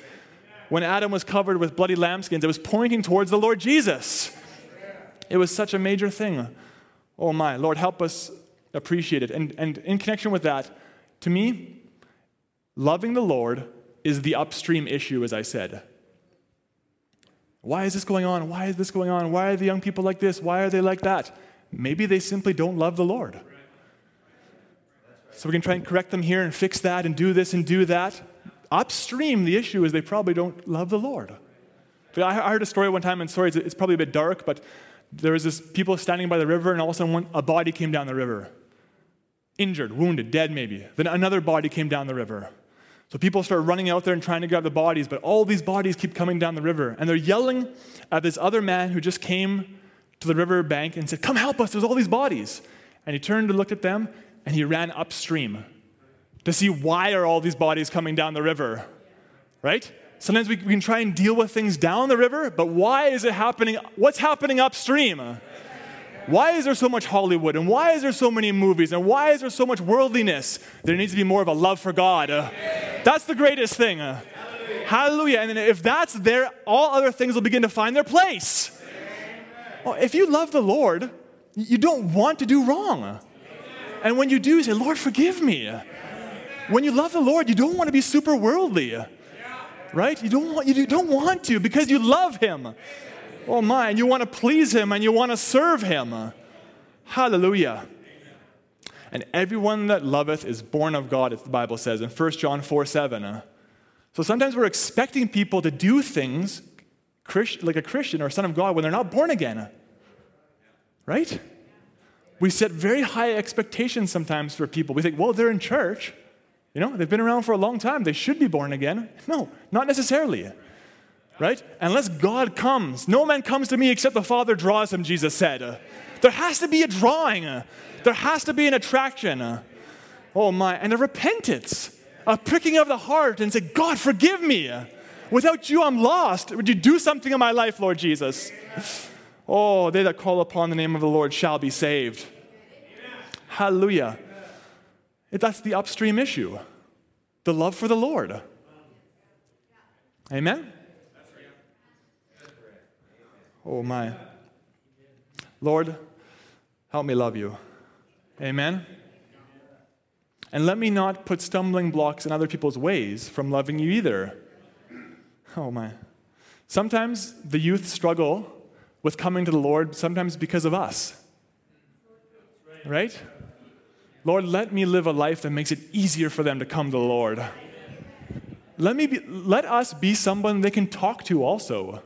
When Adam was covered with bloody lambskins, it was pointing towards the Lord Jesus. It was such a major thing. Oh my, Lord, help us appreciate it. And, and in connection with that, to me, loving the Lord is the upstream issue, as I said. Why is this going on? Why is this going on? Why are the young people like this? Why are they like that? Maybe they simply don't love the Lord. So we can try and correct them here and fix that and do this and do that. Upstream, the issue is they probably don't love the Lord. But I heard a story one time, and sorry, it's probably a bit dark, but there was this people standing by the river, and all of a sudden a body came down the river. Injured, wounded, dead maybe. Then another body came down the river. So people start running out there and trying to grab the bodies, but all these bodies keep coming down the river. And they're yelling at this other man who just came to the river bank and said, Come help us, there's all these bodies. And he turned to look at them and he ran upstream to see why are all these bodies coming down the river. Right? Sometimes we, we can try and deal with things down the river, but why is it happening? What's happening upstream? Why is there so much Hollywood? And why is there so many movies? And why is there so much worldliness? There needs to be more of a love for God. Uh, that's the greatest thing. Uh, hallelujah. And if that's there, all other things will begin to find their place. Well, if you love the Lord, you don't want to do wrong. And when you do, you say, Lord, forgive me. When you love the Lord, you don't want to be super worldly. Right? You don't want, you don't want to because you love Him. Oh my, and you want to please him and you want to serve him. Hallelujah. And everyone that loveth is born of God, as the Bible says in 1 John 4 7. So sometimes we're expecting people to do things like a Christian or a son of God when they're not born again. Right? We set very high expectations sometimes for people. We think, well, they're in church. You know, they've been around for a long time. They should be born again. No, not necessarily right? Unless God comes. No man comes to me except the Father draws him, Jesus said. There has to be a drawing, there has to be an attraction. Oh my, and a repentance, a pricking of the heart, and say, God, forgive me. Without you, I'm lost. Would you do something in my life, Lord Jesus? Oh, they that call upon the name of the Lord shall be saved. Hallelujah. That's the upstream issue the love for the Lord. Amen? Oh my. Lord, help me love you. Amen. And let me not put stumbling blocks in other people's ways from loving you either. Oh my. Sometimes the youth struggle with coming to the Lord, sometimes because of us. Right? Lord, let me live a life that makes it easier for them to come to the Lord. Let, me be, let us be someone they can talk to also.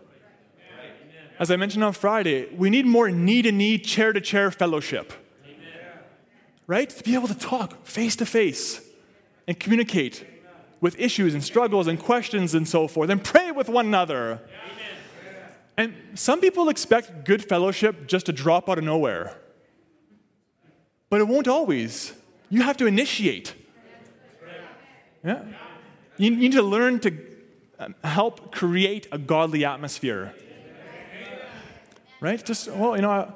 As I mentioned on Friday, we need more knee to knee, chair to chair fellowship. Right? To be able to talk face to face and communicate with issues and struggles and questions and so forth and pray with one another. And some people expect good fellowship just to drop out of nowhere. But it won't always. You have to initiate. Yeah. You need to learn to um, help create a godly atmosphere right? Just well, you know,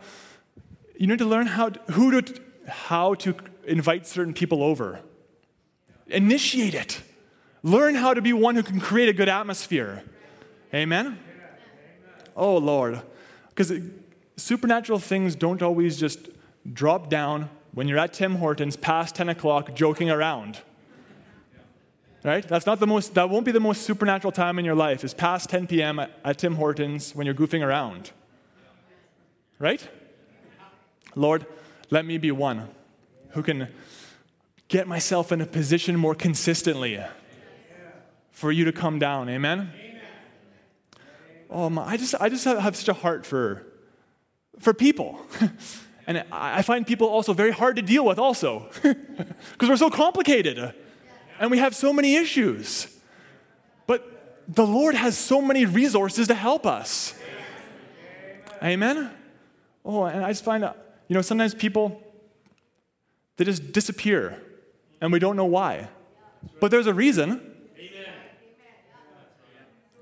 you need to learn how to, who to how to invite certain people over. Initiate it. Learn how to be one who can create a good atmosphere. Amen. Oh Lord, because supernatural things don't always just drop down when you're at Tim Hortons past 10 o'clock joking around. Right? That's not the most, that won't be the most supernatural time in your life, is past 10 p.m. at, at Tim Hortons when you're goofing around. Right? Lord, let me be one who can get myself in a position more consistently for you to come down. Amen? Oh my, I just, I just have, have such a heart for, for people. and I find people also very hard to deal with also because we're so complicated and we have so many issues. But the Lord has so many resources to help us. Amen? Oh, and I just find, you know, sometimes people, they just disappear and we don't know why. But there's a reason.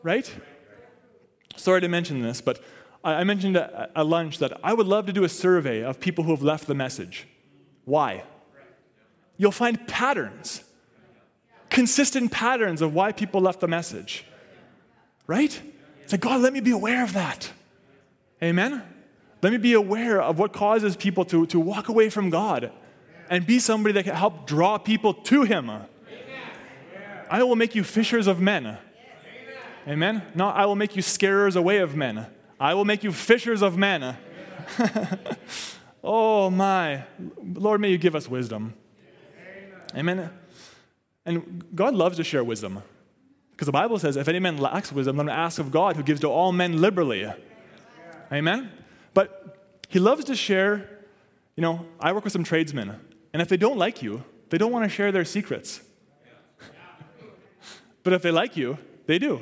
Right? Sorry to mention this, but I mentioned at lunch that I would love to do a survey of people who have left the message. Why? You'll find patterns, consistent patterns of why people left the message. Right? Say, God, let me be aware of that. Amen? Let me be aware of what causes people to, to walk away from God and be somebody that can help draw people to Him. I will make you fishers of men. Amen? No, I will make you scarers away of men. I will make you fishers of men. oh my. Lord, may you give us wisdom. Amen. And God loves to share wisdom. Because the Bible says, if any man lacks wisdom, let him ask of God who gives to all men liberally. Amen? But he loves to share, you know, I work with some tradesmen, and if they don't like you, they don't want to share their secrets. but if they like you, they do.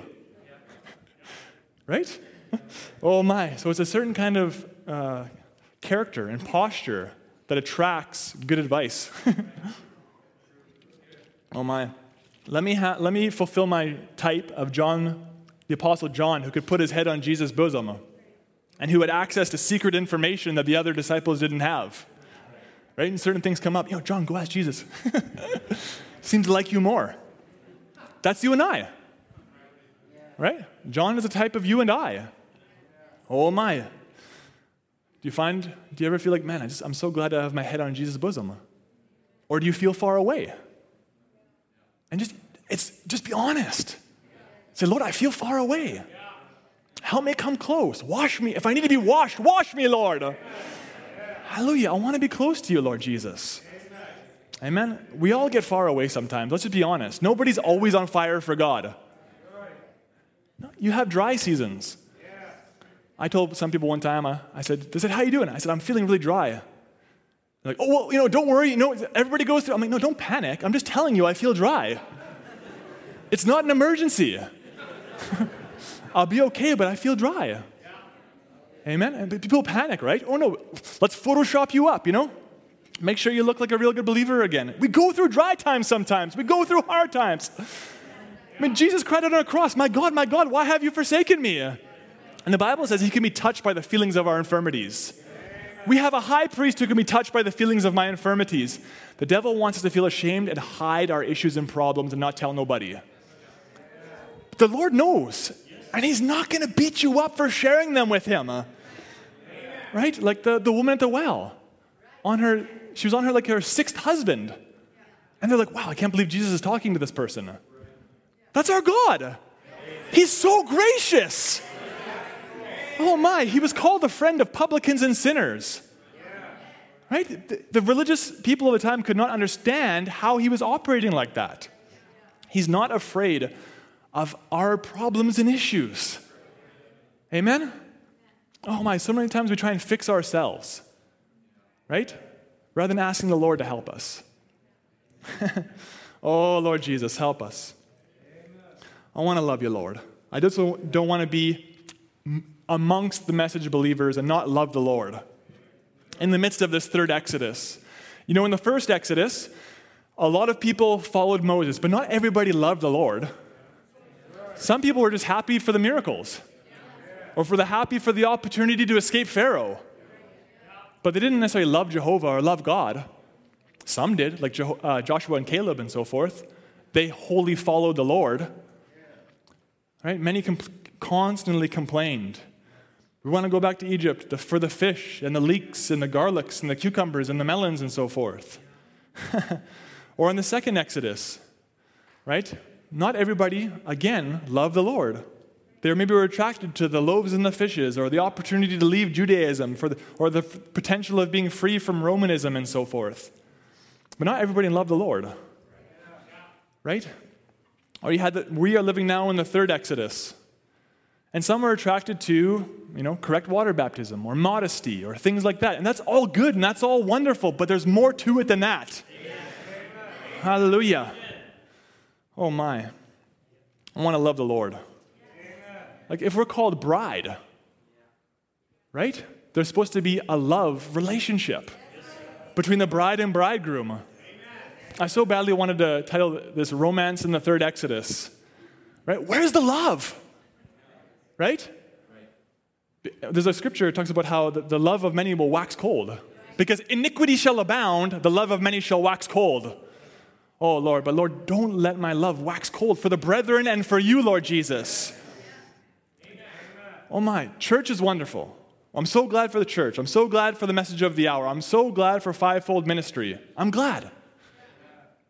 right? oh my. So it's a certain kind of uh, character and posture that attracts good advice. oh my. Let me, ha- let me fulfill my type of John, the Apostle John, who could put his head on Jesus' bosom and who had access to secret information that the other disciples didn't have. Right? And certain things come up. Know, John, go ask Jesus. Seems to like you more. That's you and I. Right? John is a type of you and I. Oh my. Do you find, do you ever feel like, man, I just, I'm so glad to have my head on Jesus' bosom? Or do you feel far away? And just, it's, just be honest. Say, Lord, I feel far away. Help me come close. Wash me. If I need to be washed, wash me, Lord. Hallelujah. I want to be close to you, Lord Jesus. Amen. We all get far away sometimes. Let's just be honest. Nobody's always on fire for God. You have dry seasons. I told some people one time, I, I said, they said, how you doing? I said, I'm feeling really dry. They're like, oh, well, you know, don't worry. You know, everybody goes through. I'm like, no, don't panic. I'm just telling you I feel dry. it's not an emergency. I'll be okay, but I feel dry. Amen? And people panic, right? Oh no, let's Photoshop you up, you know? Make sure you look like a real good believer again. We go through dry times sometimes, we go through hard times. I mean, Jesus cried out on a cross, My God, my God, why have you forsaken me? And the Bible says he can be touched by the feelings of our infirmities. We have a high priest who can be touched by the feelings of my infirmities. The devil wants us to feel ashamed and hide our issues and problems and not tell nobody. The Lord knows, and he's not going to beat you up for sharing them with him. Right? Like the, the woman at the well. On her, she was on her like her sixth husband. And they're like, wow, I can't believe Jesus is talking to this person. That's our God. He's so gracious. Oh my, he was called a friend of publicans and sinners. Right? The, the, religious people of the time could not understand how he was operating like that. He's not afraid of our problems and issues. Amen? Oh my, so many times we try and fix ourselves, right? Rather than asking the Lord to help us. oh, Lord Jesus, help us. I want to love you, Lord. I just don't want to be amongst the message believers and not love the Lord. In the midst of this third Exodus, you know, in the first Exodus, a lot of people followed Moses, but not everybody loved the Lord. Some people were just happy for the miracles or for the happy for the opportunity to escape Pharaoh. But they didn't necessarily love Jehovah or love God. Some did, like Jeho- uh, Joshua and Caleb and so forth. They wholly followed the Lord. Right? Many constantly complained we want to go back to Egypt for the fish and the leeks and the garlics and the cucumbers and the melons and so forth. or in the second Exodus, right? Not everybody, again, love the Lord. They maybe were attracted to the loaves and the fishes, or the opportunity to leave Judaism, for the, or the f- potential of being free from Romanism and so forth. But not everybody loved the Lord. Right? Or you had we are living now in the third Exodus. And some are attracted to, you know, correct water baptism or modesty or things like that. And that's all good and that's all wonderful, but there's more to it than that. Hallelujah. Oh my. I want to love the Lord. Amen. Like if we're called bride, right? There's supposed to be a love relationship between the bride and bridegroom. I so badly wanted to title this Romance in the Third Exodus. Right? Where's the love? Right? There's a scripture that talks about how the love of many will wax cold. Because iniquity shall abound, the love of many shall wax cold. Oh, Lord, but Lord, don't let my love wax cold for the brethren and for you, Lord Jesus. Oh, my, church is wonderful. I'm so glad for the church. I'm so glad for the message of the hour. I'm so glad for fivefold ministry. I'm glad.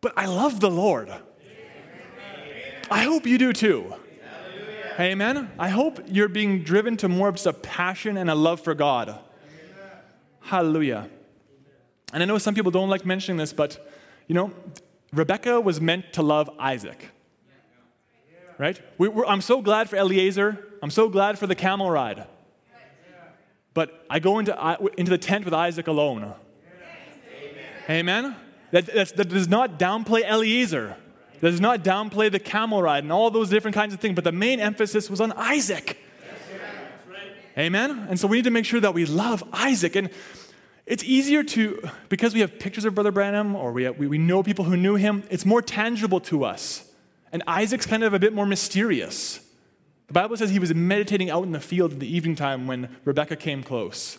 But I love the Lord. I hope you do too. Amen. I hope you're being driven to more of just a passion and a love for God. Hallelujah. And I know some people don't like mentioning this, but you know, Rebecca was meant to love Isaac. Right? We, I'm so glad for Eliezer. I'm so glad for the camel ride. But I go into, into the tent with Isaac alone. Amen? That, that does not downplay Eliezer. That does not downplay the camel ride and all those different kinds of things. But the main emphasis was on Isaac. Amen? And so we need to make sure that we love Isaac. And it's easier to, because we have pictures of Brother Branham or we, have, we, know people who knew him, it's more tangible to us. And Isaac's kind of a bit more mysterious. The Bible says he was meditating out in the field in the evening time when Rebecca came close.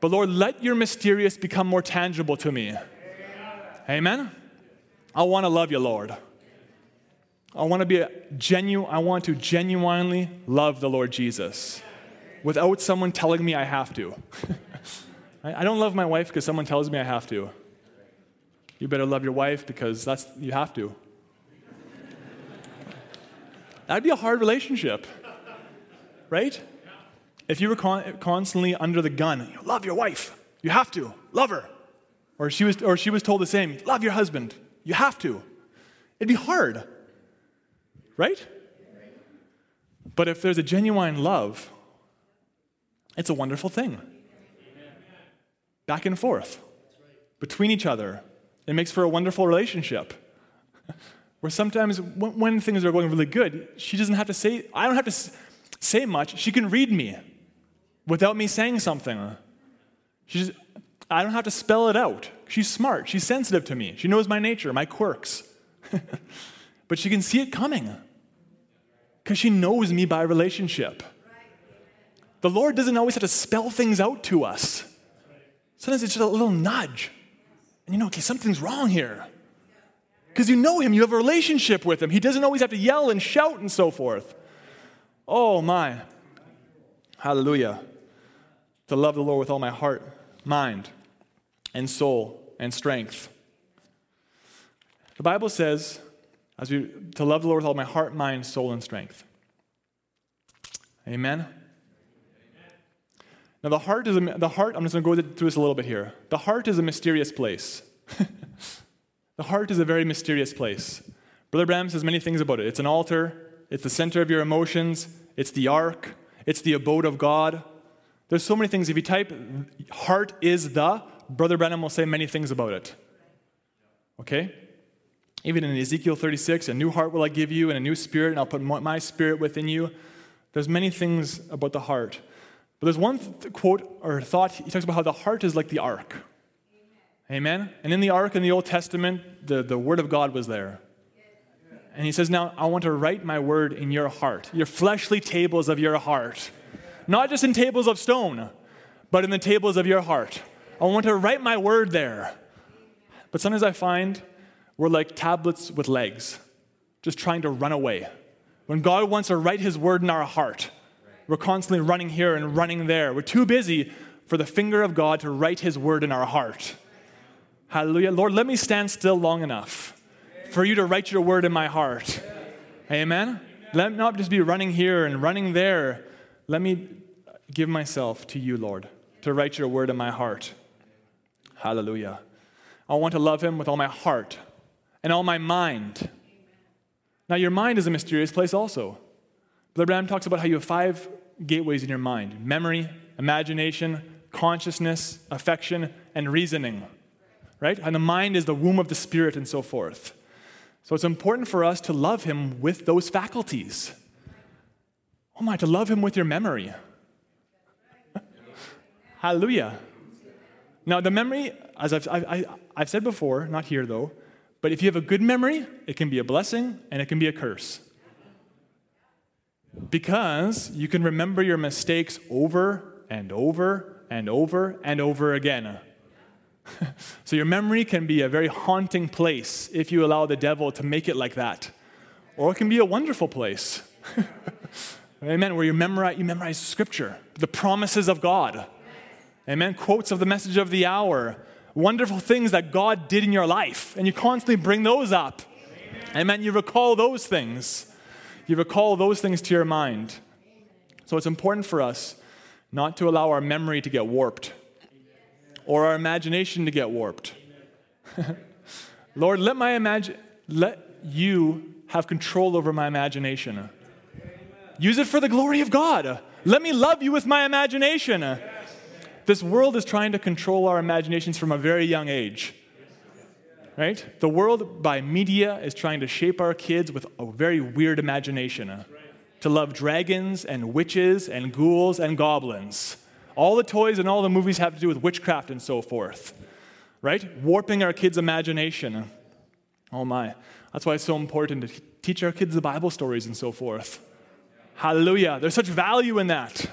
But Lord, let your mysterious become more tangible to me. Amen? I want to love you, Lord. I want to be a genuine, I want to genuinely love the Lord Jesus without someone telling me I have to. I don't love my wife because someone tells me I have to. You better love your wife because that's you have to. That'd be a hard relationship, right? If you were con- constantly under the gun, you love your wife. You have to love her, or she was, or she was told the same. Love your husband. You have to. It'd be hard, right? But if there's a genuine love, it's a wonderful thing back and forth between each other. It makes for a wonderful relationship. Where sometimes when things are going really good, she doesn't have to say, I don't have to say much. She can read me without me saying something. She just, I don't have to spell it out. She's smart. She's sensitive to me. She knows my nature, my quirks. but she can see it coming because she knows me by relationship. The Lord doesn't always have to spell things out to us. Sometimes it's just a little nudge. And you know, okay, something's wrong here. Because you know him, you have a relationship with him. He doesn't always have to yell and shout and so forth. Oh my. Hallelujah. To love the Lord with all my heart, mind, and soul and strength. The Bible says, as we to love the Lord with all my heart, mind, soul, and strength. Amen. Now, the heart is a, the heart. I'm just going to go through this a little bit here. The heart is a mysterious place. the heart is a very mysterious place. Brother Branham says many things about it. It's an altar. It's the center of your emotions. It's the ark. It's the abode of God. There's so many things. If you type "heart is the," Brother Branham will say many things about it. Okay. Even in Ezekiel 36, a new heart will I give you, and a new spirit, and I'll put my spirit within you. There's many things about the heart. But there's one th- quote or thought, he talks about how the heart is like the ark. Amen. Amen? And in the ark in the Old Testament, the, the word of God was there. And he says, Now I want to write my word in your heart, your fleshly tables of your heart. Not just in tables of stone, but in the tables of your heart. I want to write my word there. But sometimes I find we're like tablets with legs, just trying to run away. When God wants to write his word in our heart, we're constantly running here and running there. We're too busy for the finger of God to write His word in our heart. Hallelujah. Lord, let me stand still long enough for you to write your word in my heart. Amen? Let me not just be running here and running there. Let me give myself to you, Lord, to write your word in my heart. Hallelujah. I want to love him with all my heart and all my mind. Now, your mind is a mysterious place also. Brother Branham talks about how you have five gateways in your mind memory, imagination, consciousness, affection, and reasoning. Right? And the mind is the womb of the spirit and so forth. So it's important for us to love him with those faculties. Oh my, to love him with your memory. Hallelujah. Now, the memory, as I've, I, have said before, not here though, but if you have a good memory, it can be a blessing and it can be a curse. Because you can remember your mistakes over and over and over and over again. so your memory can be a very haunting place if you allow the devil to make it like that. Or it can be a wonderful place. Amen. Where you memorize, you memorize scripture, the promises of God. Amen. Quotes of the message of the hour, wonderful things that God did in your life, and you constantly bring those up. Amen. Amen. You recall those things. You recall those things to your mind. So it's important for us not to allow our memory to get warped or our imagination to get warped. Lord, let my imagine let you have control over my imagination. Use it for the glory of God. Let me love you with my imagination. This world is trying to control our imaginations from a very young age. Right? The world, by media, is trying to shape our kids with a very weird imagination uh, to love dragons and witches and ghouls and goblins. All the toys and all the movies have to do with witchcraft and so forth, right? Warping our kids' imagination. Oh my. That's why it's so important to teach our kids the Bible stories and so forth. Hallelujah. There's such value in that.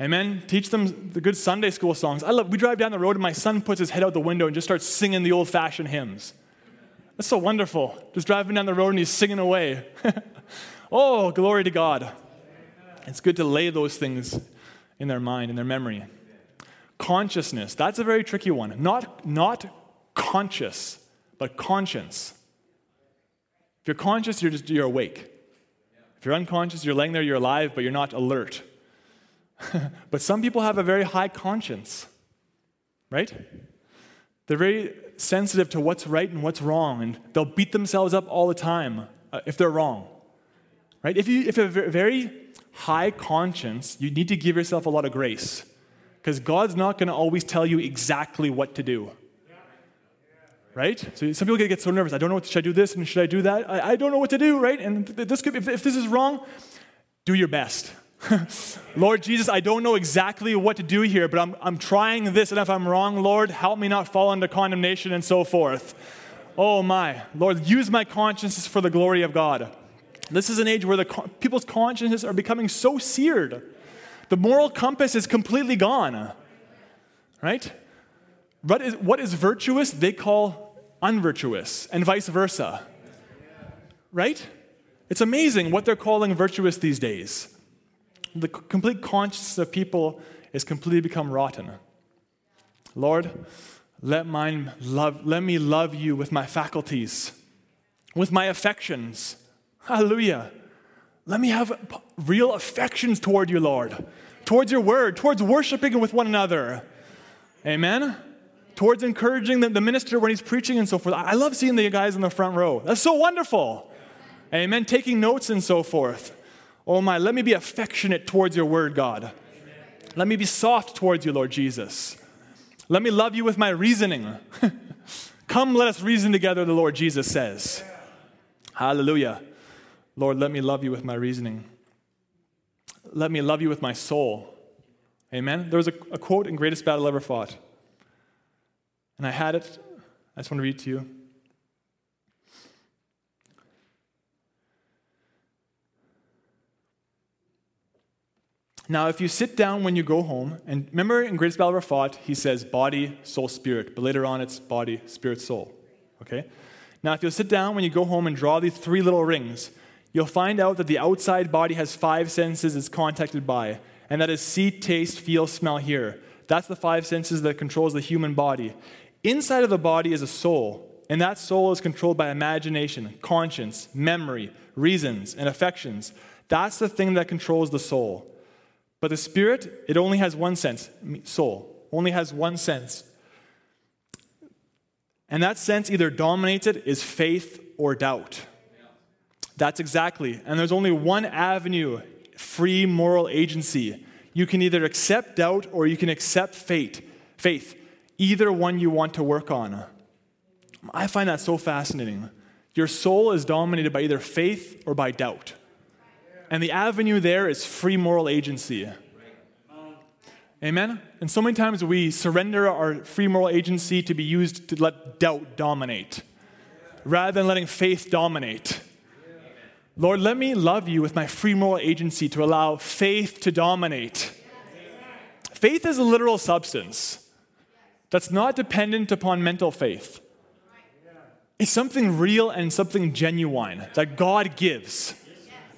Amen. Teach them the good Sunday school songs. I love we drive down the road and my son puts his head out the window and just starts singing the old-fashioned hymns. That's so wonderful. Just driving down the road and he's singing away. Oh, glory to God. It's good to lay those things in their mind, in their memory. Consciousness, that's a very tricky one. Not, not conscious, but conscience. If you're conscious, you're just you're awake. If you're unconscious, you're laying there, you're alive, but you're not alert. but some people have a very high conscience, right? They're very sensitive to what's right and what's wrong, and they'll beat themselves up all the time uh, if they're wrong. Right? If you, if you have a very high conscience, you need to give yourself a lot of grace because God's not going to always tell you exactly what to do. Right? So some people get so nervous. I don't know what should I do this and should I do that? I, I don't know what to do, right? And this could, if, if this is wrong, do your best. Lord Jesus, I don't know exactly what to do here, but I'm, I'm trying this, and if I'm wrong, Lord, help me not fall into condemnation and so forth. Oh my, Lord, use my conscience for the glory of God. This is an age where the people's consciences are becoming so seared. The moral compass is completely gone. Right? What is, what is virtuous, they call unvirtuous, and vice versa. Right? It's amazing what they're calling virtuous these days. The complete conscience of people is completely become rotten. Lord, let, mine love, let me love you with my faculties, with my affections, Hallelujah. Let me have real affections toward you, Lord, towards your word, towards worshiping with one another. Amen. Towards encouraging the, the minister when he's preaching and so forth. I love seeing the guys in the front row. That's so wonderful. Amen. Taking notes and so forth. Oh my, let me be affectionate towards your word, God. Let me be soft towards you, Lord Jesus. Let me love you with my reasoning. Come, let us reason together, the Lord Jesus says. Hallelujah. Lord, let me love you with my reasoning. Let me love you with my soul. Amen. There was a, a quote in Greatest Battle Ever Fought. And I had it. I just want to read it to you. Now, if you sit down when you go home, and remember in Greatest Battle Ever Fought, he says body, soul, spirit, but later on it's body, spirit, soul. Okay? Now, if you'll sit down when you go home and draw these three little rings, you'll find out that the outside body has five senses it's contacted by, and that is see, taste, feel, smell, hear. That's the five senses that controls the human body. Inside of the body is a soul, and that soul is controlled by imagination, conscience, memory, reasons, and affections. That's the thing that controls the soul. But the spirit, it only has one sense, soul, only has one sense. And that sense either dominated it is faith or doubt. That's exactly. And there's only one avenue free moral agency. You can either accept doubt or you can accept fate, faith. Either one you want to work on. I find that so fascinating. Your soul is dominated by either faith or by doubt. And the avenue there is free moral agency. Amen? And so many times we surrender our free moral agency to be used to let doubt dominate rather than letting faith dominate. Lord, let me love you with my free moral agency to allow faith to dominate. Faith is a literal substance that's not dependent upon mental faith. It's something real and something genuine that God gives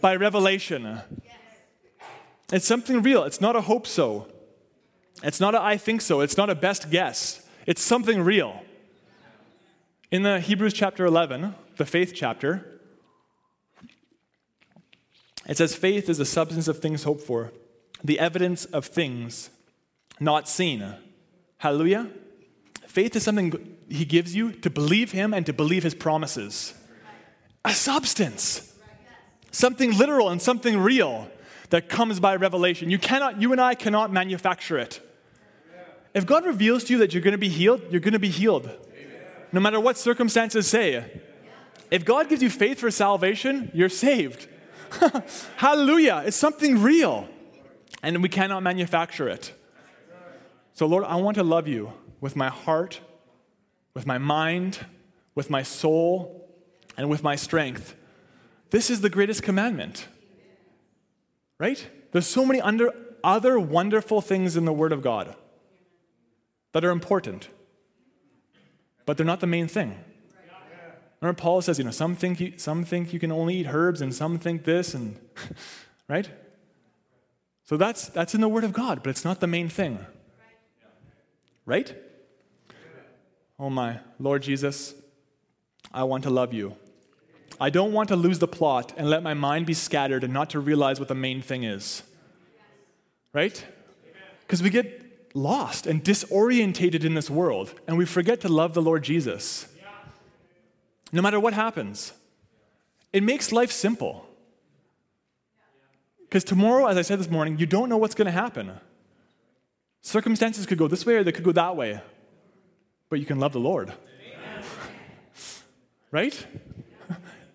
by revelation. It's something real. It's not a hope so. It's not a I think so. It's not a best guess. It's something real. In the Hebrews chapter 11, the faith chapter, it says, Faith is the substance of things hoped for, the evidence of things not seen. Hallelujah. Faith is something He gives you to believe Him and to believe His promises. A substance, something literal and something real that comes by revelation. You cannot, you and I cannot manufacture it. If God reveals to you that you're going to be healed, you're going to be healed. No matter what circumstances say. If God gives you faith for salvation, you're saved. Hallelujah. It's something real. And we cannot manufacture it. So, Lord, I want to love you with my heart, with my mind, with my soul, and with my strength. This is the greatest commandment. Right? There's so many under, other wonderful things in the Word of God that are important, but they're not the main thing. Remember, Paul says, you know, some think you, some think you can only eat herbs, and some think this, and right? So that's that's in the Word of God, but it's not the main thing. Right? Oh my Lord Jesus, I want to love you. I don't want to lose the plot and let my mind be scattered and not to realize what the main thing is. Right? Because we get lost and disorientated in this world, and we forget to love the Lord Jesus no matter what happens. It makes life simple. Because tomorrow, as I said this morning, you don't know what's going to happen. Circumstances could go this way or they could go that way. But you can love the Lord. right?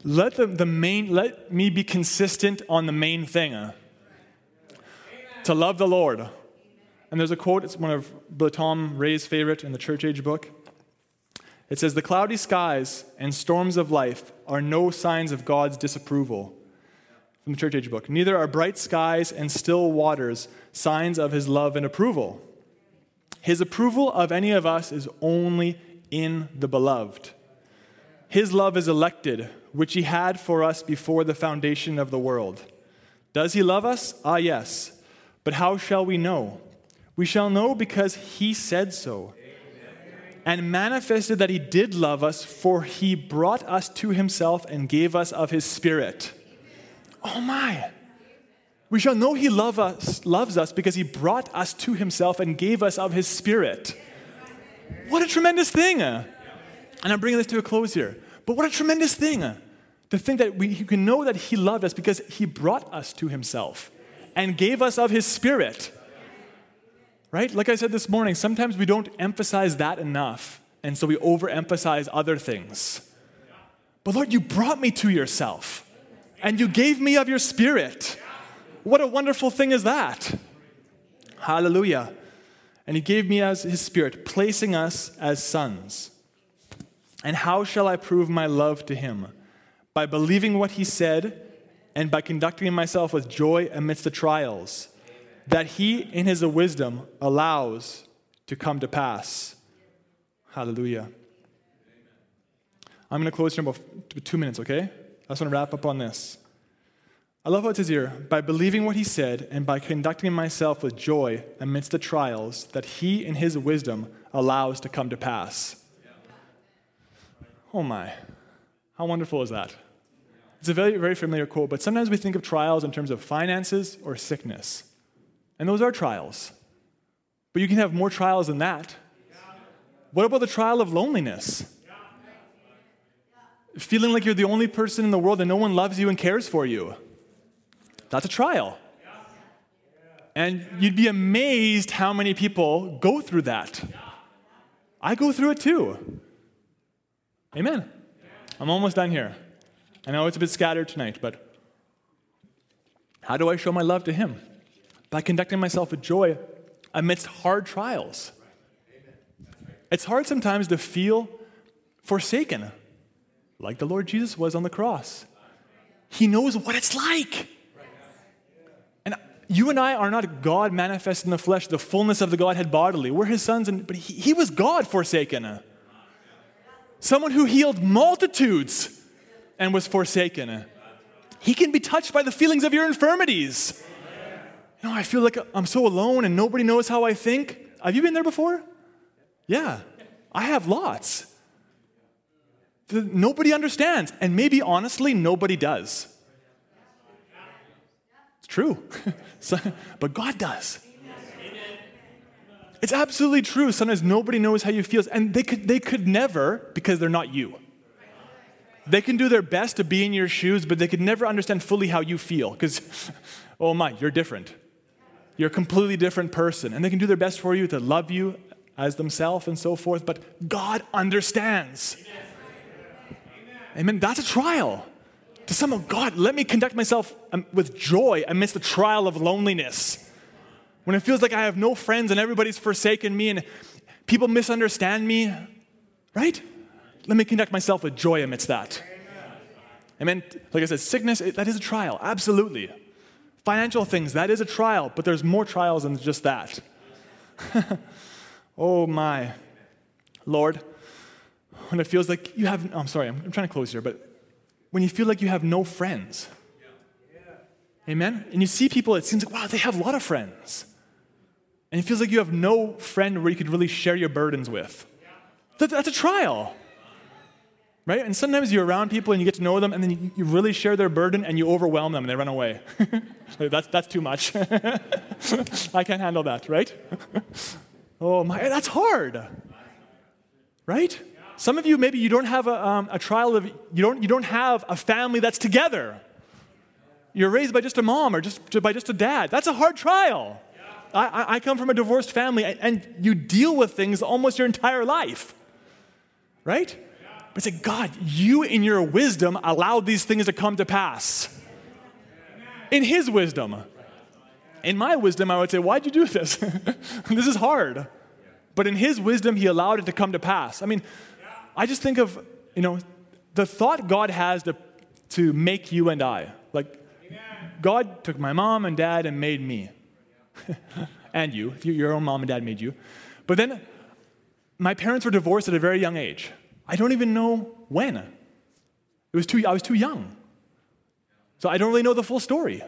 Let the, the main let me be consistent on the main thing. To love the Lord. And there's a quote, it's one of Tom Ray's favorite in the church age book. It says, The cloudy skies and storms of life are no signs of God's disapproval. From the church age book. Neither are bright skies and still waters signs of his love and approval. His approval of any of us is only in the beloved. His love is elected, which he had for us before the foundation of the world. Does he love us? Ah, yes. But how shall we know? We shall know because he said so and manifested that he did love us, for he brought us to himself and gave us of his spirit. Oh my. We shall know he love us, loves us because he brought us to himself and gave us of his spirit. What a tremendous thing. And I'm bringing this to a close here. But what a tremendous thing to think that we can know that he loved us because he brought us to himself and gave us of his spirit. Right? Like I said this morning, sometimes we don't emphasize that enough. And so we overemphasize other things. But Lord, you brought me to yourself and you gave me of your spirit. What a wonderful thing is that? Hallelujah. And he gave me as his spirit, placing us as sons. And how shall I prove my love to him? By believing what he said and by conducting myself with joy amidst the trials that he, in his wisdom, allows to come to pass. Hallelujah. I'm going to close here in about two minutes, okay? I just want to wrap up on this. I love what it says here by believing what he said and by conducting myself with joy amidst the trials that he, in his wisdom, allows to come to pass. Oh my, how wonderful is that? It's a very, very familiar quote, but sometimes we think of trials in terms of finances or sickness. And those are trials. But you can have more trials than that. What about the trial of loneliness? Feeling like you're the only person in the world and no one loves you and cares for you. That's a trial. And you'd be amazed how many people go through that. I go through it too. Amen. I'm almost done here. I know it's a bit scattered tonight, but how do I show my love to Him? By conducting myself with joy amidst hard trials. It's hard sometimes to feel forsaken, like the Lord Jesus was on the cross. He knows what it's like. And you and I are not God manifest in the flesh, the fullness of the Godhead bodily. We're his sons, and, but he, he was God forsaken. Someone who healed multitudes and was forsaken. He can be touched by the feelings of your infirmities. You know, I feel like I'm so alone and nobody knows how I think. Have you been there before? Yeah, I have lots. Nobody understands, and maybe honestly, nobody does. It's true, but God does. It's absolutely true. Sometimes nobody knows how you feel, and they could, they could never because they're not you. They can do their best to be in your shoes, but they could never understand fully how you feel because, oh my, you're different. You're a completely different person. And they can do their best for you to love you as themselves and so forth, but God understands. Amen. That's a trial. To someone, God, let me conduct myself um, with joy amidst the trial of loneliness. When it feels like I have no friends and everybody's forsaken me and people misunderstand me, right? Let me conduct myself with joy amidst that. Amen. Like I said, sickness, it, that is a trial, absolutely. Financial things, that is a trial, but there's more trials than just that. Oh my. Lord, when it feels like you have, oh, I'm sorry, I'm, I'm trying to close here, but when you feel like you have no friends, Amen? And you see people, it seems like, wow, they have a lot of friends. And it feels like you have no friend where you could really share your burdens with. That, that's a trial. Right? And sometimes you're around people and you get to know them, and then you, really share their burden and you overwhelm them and they run away. that's, that's too much. I can't handle that, right? Oh my, that's hard. Right? Some of you, maybe you don't have a, um, a trial of, you don't, you don't have a family that's together. You're raised by just a mom or just by just a dad. That's a hard trial. I, I come from a divorced family, and you deal with things almost your entire life. Right? But say, God, you in your wisdom allowed these things to come to pass. In His wisdom. In my wisdom, I would say, Why'd you do this? this is hard. But in his wisdom, he allowed it to come to pass. I mean, I just think of, you know, the thought God has to, to make you and I. Like, God took my mom and dad and made me. and you. Your own mom and dad made you. But then my parents were divorced at a very young age. I don't even know when. It was too, I was too young. So I don't really know the full story.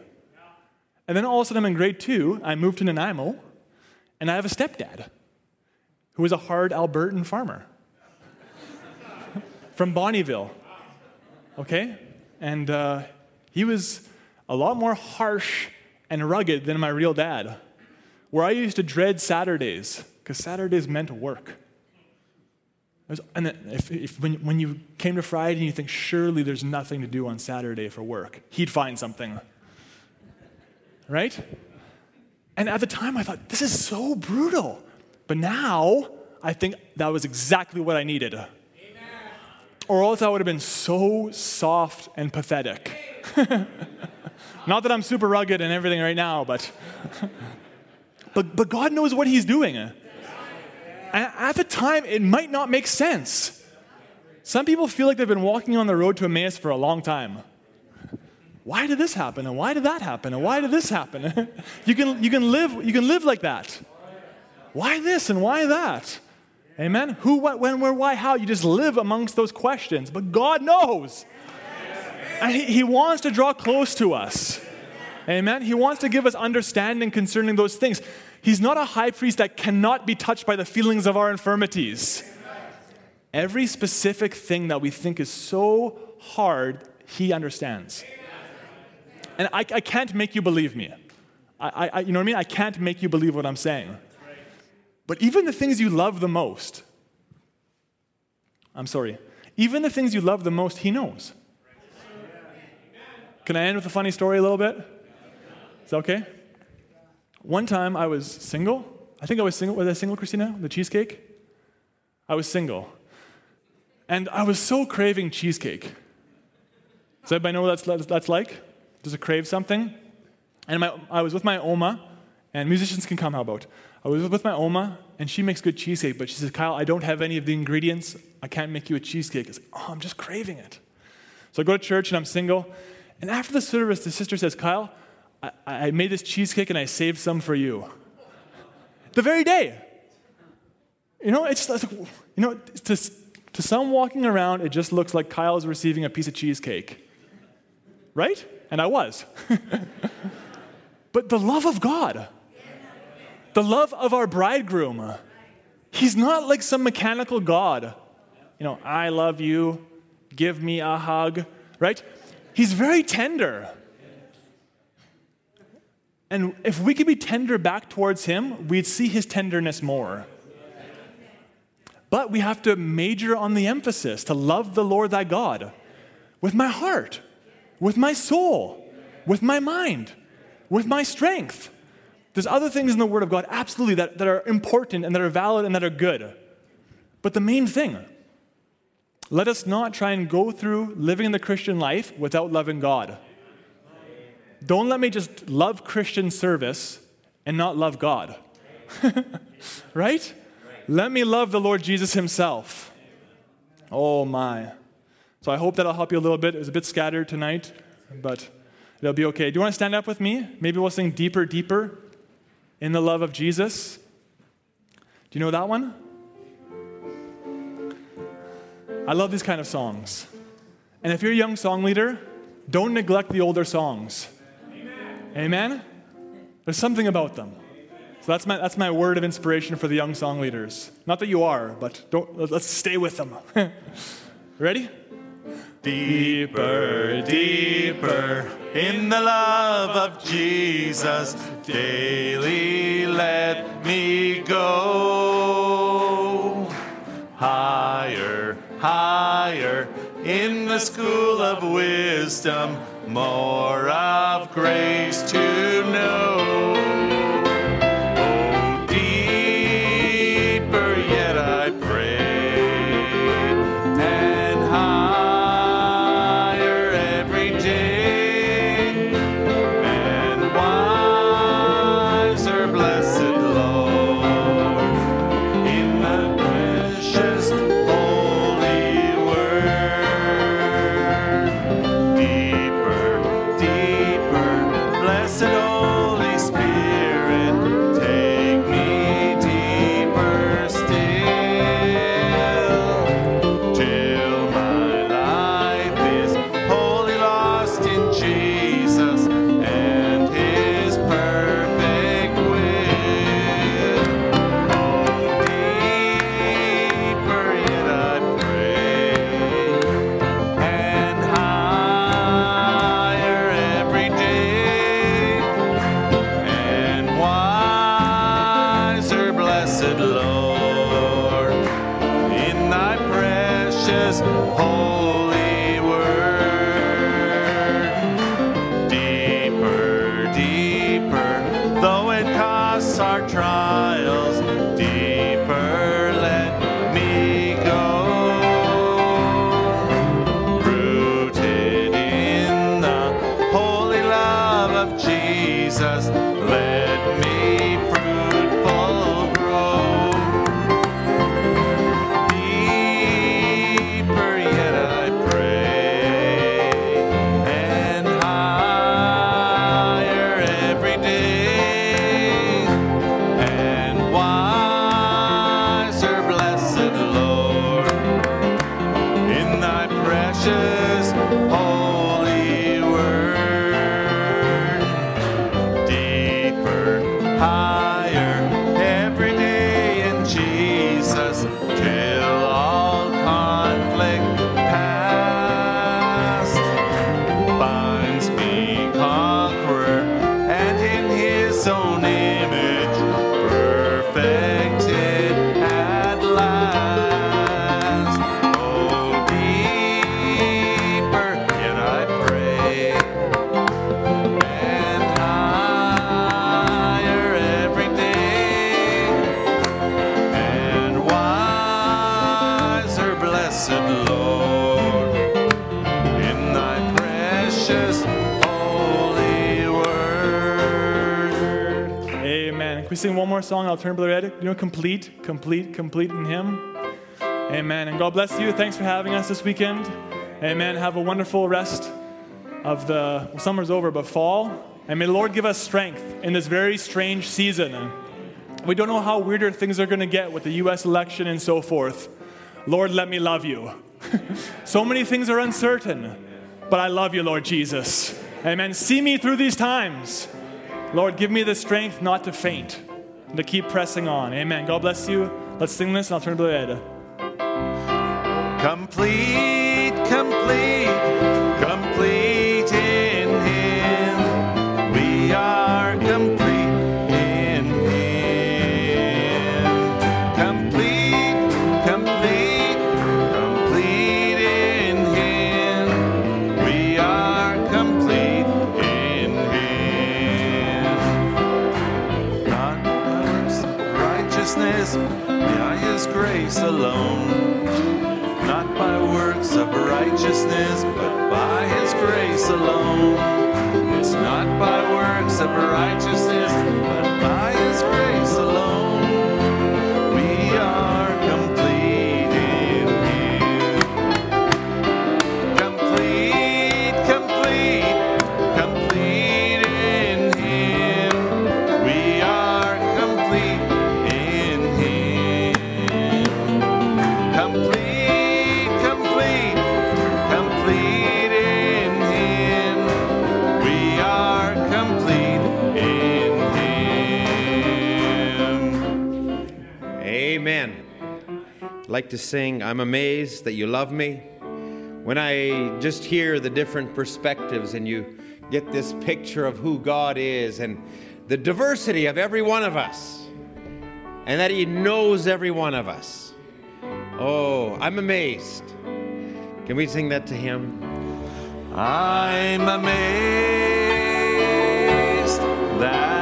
And then all of a sudden, I'm in grade two, I moved to Nanaimo, and I have a stepdad who is a hard Albertan farmer from Bonnyville. Okay? And uh, he was a lot more harsh and rugged than my real dad, where I used to dread Saturdays, because Saturdays meant work. And if, if, when, when you came to Friday and you think, surely there's nothing to do on Saturday for work, he'd find something right? And at the time, I thought, this is so brutal. But now, I think that was exactly what I needed. Amen. Or else I would have been so soft and pathetic. Not that I'm super rugged and everything right now, but, but, but God knows what He's doing. At the time, it might not make sense. Some people feel like they've been walking on the road to Emmaus for a long time. Why did this happen? And why did that happen? And why did this happen? You can you can live you can live like that. Why this and why that? Amen? Who what when where why how? You just live amongst those questions. But god knows. And he, he wants to draw close to us. Amen? He wants to give us understanding concerning those things he's not a high priest that cannot be touched by the feelings of our infirmities every specific thing that we think is so hard, He understands. And I, I can't make you believe me. I, I, you know what I mean? I can't make you believe what I'm saying. But even the things you love the most, I'm sorry, even the things you love the most, He knows. Can I end with a funny story a little bit? Is that okay? One time I was single. I think I was single. Was I single, Christina? The cheesecake? I was single. And I was so craving cheesecake. Does anybody know what that's, that's like? Does it crave something? And my, I was with my Oma, and musicians can come, how about? I was with my Oma, and she makes good cheesecake, but she says, Kyle, I don't have any of the ingredients. I can't make you a cheesecake. I like, oh, I'm just craving it. So I go to church, and I'm single. And after the service, the sister says, Kyle, I, I made this cheesecake, and I saved some for you. the very day. You know, it's like, you know, to, to some walking around, it just looks like Kyle is receiving a piece of cheesecake. Right? And I was. but the love of God, the love of our bridegroom. He's not like some mechanical God. You know, I love you, give me a hug, right? He's very tender. And if we could be tender back towards him, we'd see his tenderness more. But we have to major on the emphasis to love the Lord thy God with my heart, with my soul, with my mind, with my strength. There's other things in the Word of God, absolutely, that, that are important and that are valid and that are good. But the main thing, let us not try and go through living the Christian life without loving God. Don't let me just love Christian service and not love God. right? Let me love the Lord Jesus Himself. Oh my. So I hope that'll help you a little bit. It was a bit scattered tonight, but it'll be okay. Do you want to stand up with me? Maybe we'll sing Deeper, Deeper in the Love of Jesus. Do you know that one? I love these kind of songs. And if you're a young song leader, don't neglect the older songs. Amen? There's something about them. So that's my, that's my word of inspiration for the young song leaders. Not that you are, but don't, let's stay with them. Ready? Deeper, deeper in the love of Jesus, daily let me go. Higher, higher in the school of wisdom, more of grace to know. Turn Brother Ed. You know, complete, complete, complete in Him. Amen. And God bless you. Thanks for having us this weekend. Amen. Have a wonderful rest of the well, summer's over, but fall. And may the Lord give us strength in this very strange season. We don't know how weirder things are going to get with the U.S. election and so forth. Lord, let me love you. so many things are uncertain, but I love you, Lord Jesus. Amen. See me through these times. Lord, give me the strength not to faint to keep pressing on. Amen. God bless you. Let's sing this, and I'll turn to the Ed. Complete, complete, complete alone. It's not by works of righteousness, to sing, I'm amazed that you love me. When I just hear the different perspectives and you get this picture of who God is and the diversity of every one of us, and that He knows every one of us. Oh, I'm amazed. Can we sing that to Him? I'm amazed that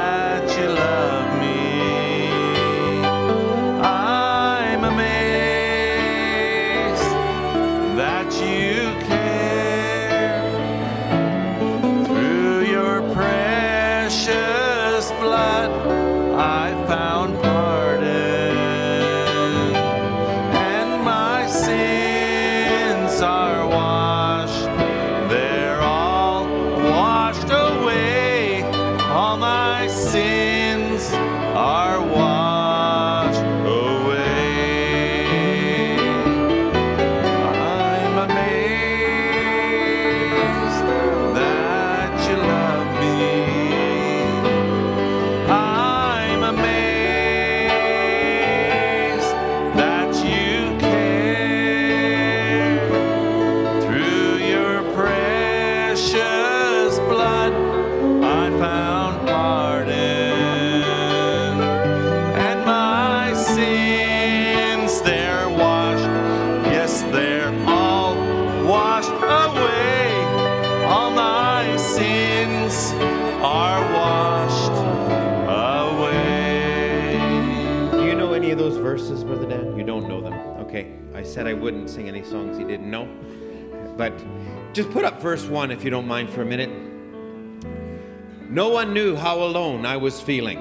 wouldn't sing any songs he didn't know. But just put up verse 1 if you don't mind for a minute. No one knew how alone I was feeling,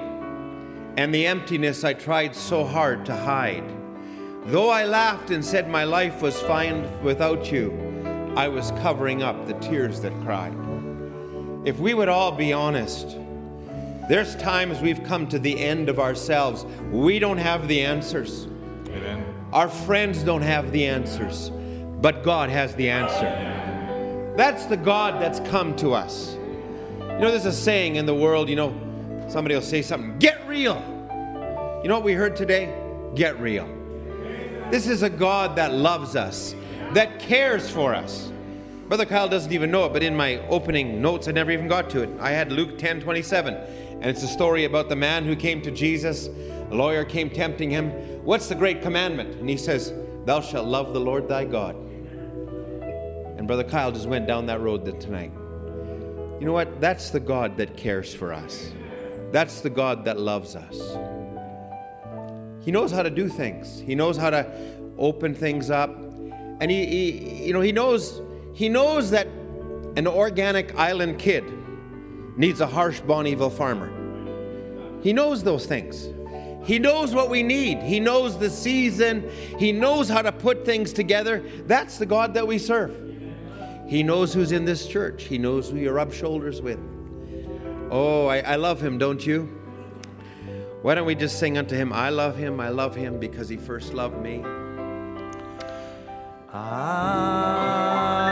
and the emptiness I tried so hard to hide. Though I laughed and said my life was fine without you, I was covering up the tears that cried. If we would all be honest, there's times we've come to the end of ourselves. We don't have the answers. Amen. Our friends don't have the answers, but God has the answer. That's the God that's come to us. You know, there's a saying in the world, you know, somebody will say something, get real. You know what we heard today? Get real. This is a God that loves us, that cares for us. Brother Kyle doesn't even know it, but in my opening notes, I never even got to it. I had Luke 10 27, and it's a story about the man who came to Jesus. A lawyer came tempting him. What's the great commandment? And he says, Thou shalt love the Lord thy God. And Brother Kyle just went down that road tonight. You know what? That's the God that cares for us. That's the God that loves us. He knows how to do things. He knows how to open things up. And he, he you know, he knows he knows that An organic island kid needs a harsh Bonnyville farmer. He knows those things. He knows what we need. He knows the season. He knows how to put things together. That's the God that we serve. He knows who's in this church. He knows who you rub shoulders with. Oh, I, I love him, don't you? Why don't we just sing unto him, I love him, I love him because he first loved me. I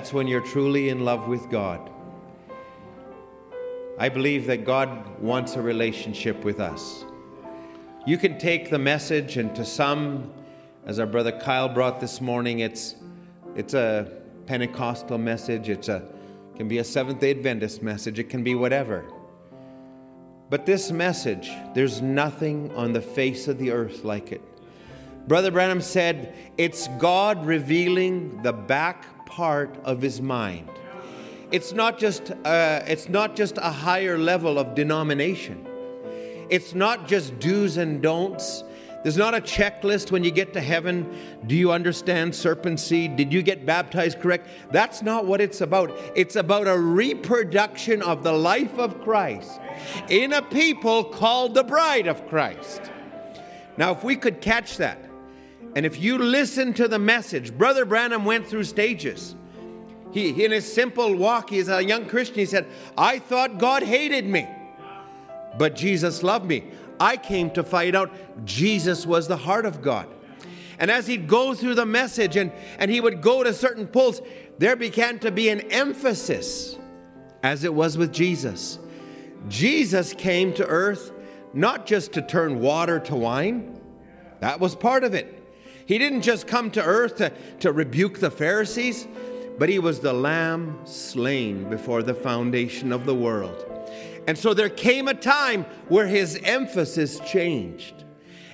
That's when you're truly in love with God. I believe that God wants a relationship with us. You can take the message, and to some, as our brother Kyle brought this morning, it's, it's a Pentecostal message, it's a, can be a Seventh day Adventist message, it can be whatever. But this message, there's nothing on the face of the earth like it. Brother Branham said, it's God revealing the back part of his mind. It's not just, uh, it's not just a higher level of denomination. It's not just do's and don'ts. There's not a checklist when you get to heaven. Do you understand serpent seed? Did you get baptized correct? That's not what it's about. It's about a reproduction of the life of Christ in a people called the bride of Christ. Now, if we could catch that, and if you listen to the message, Brother Branham went through stages. He, in his simple walk, he's a young Christian, he said, I thought God hated me, but Jesus loved me. I came to find out Jesus was the heart of God. And as he'd go through the message and, and he would go to certain pulls, there began to be an emphasis, as it was with Jesus. Jesus came to earth not just to turn water to wine, that was part of it. He didn't just come to earth to, to rebuke the Pharisees, but he was the lamb slain before the foundation of the world. And so there came a time where his emphasis changed.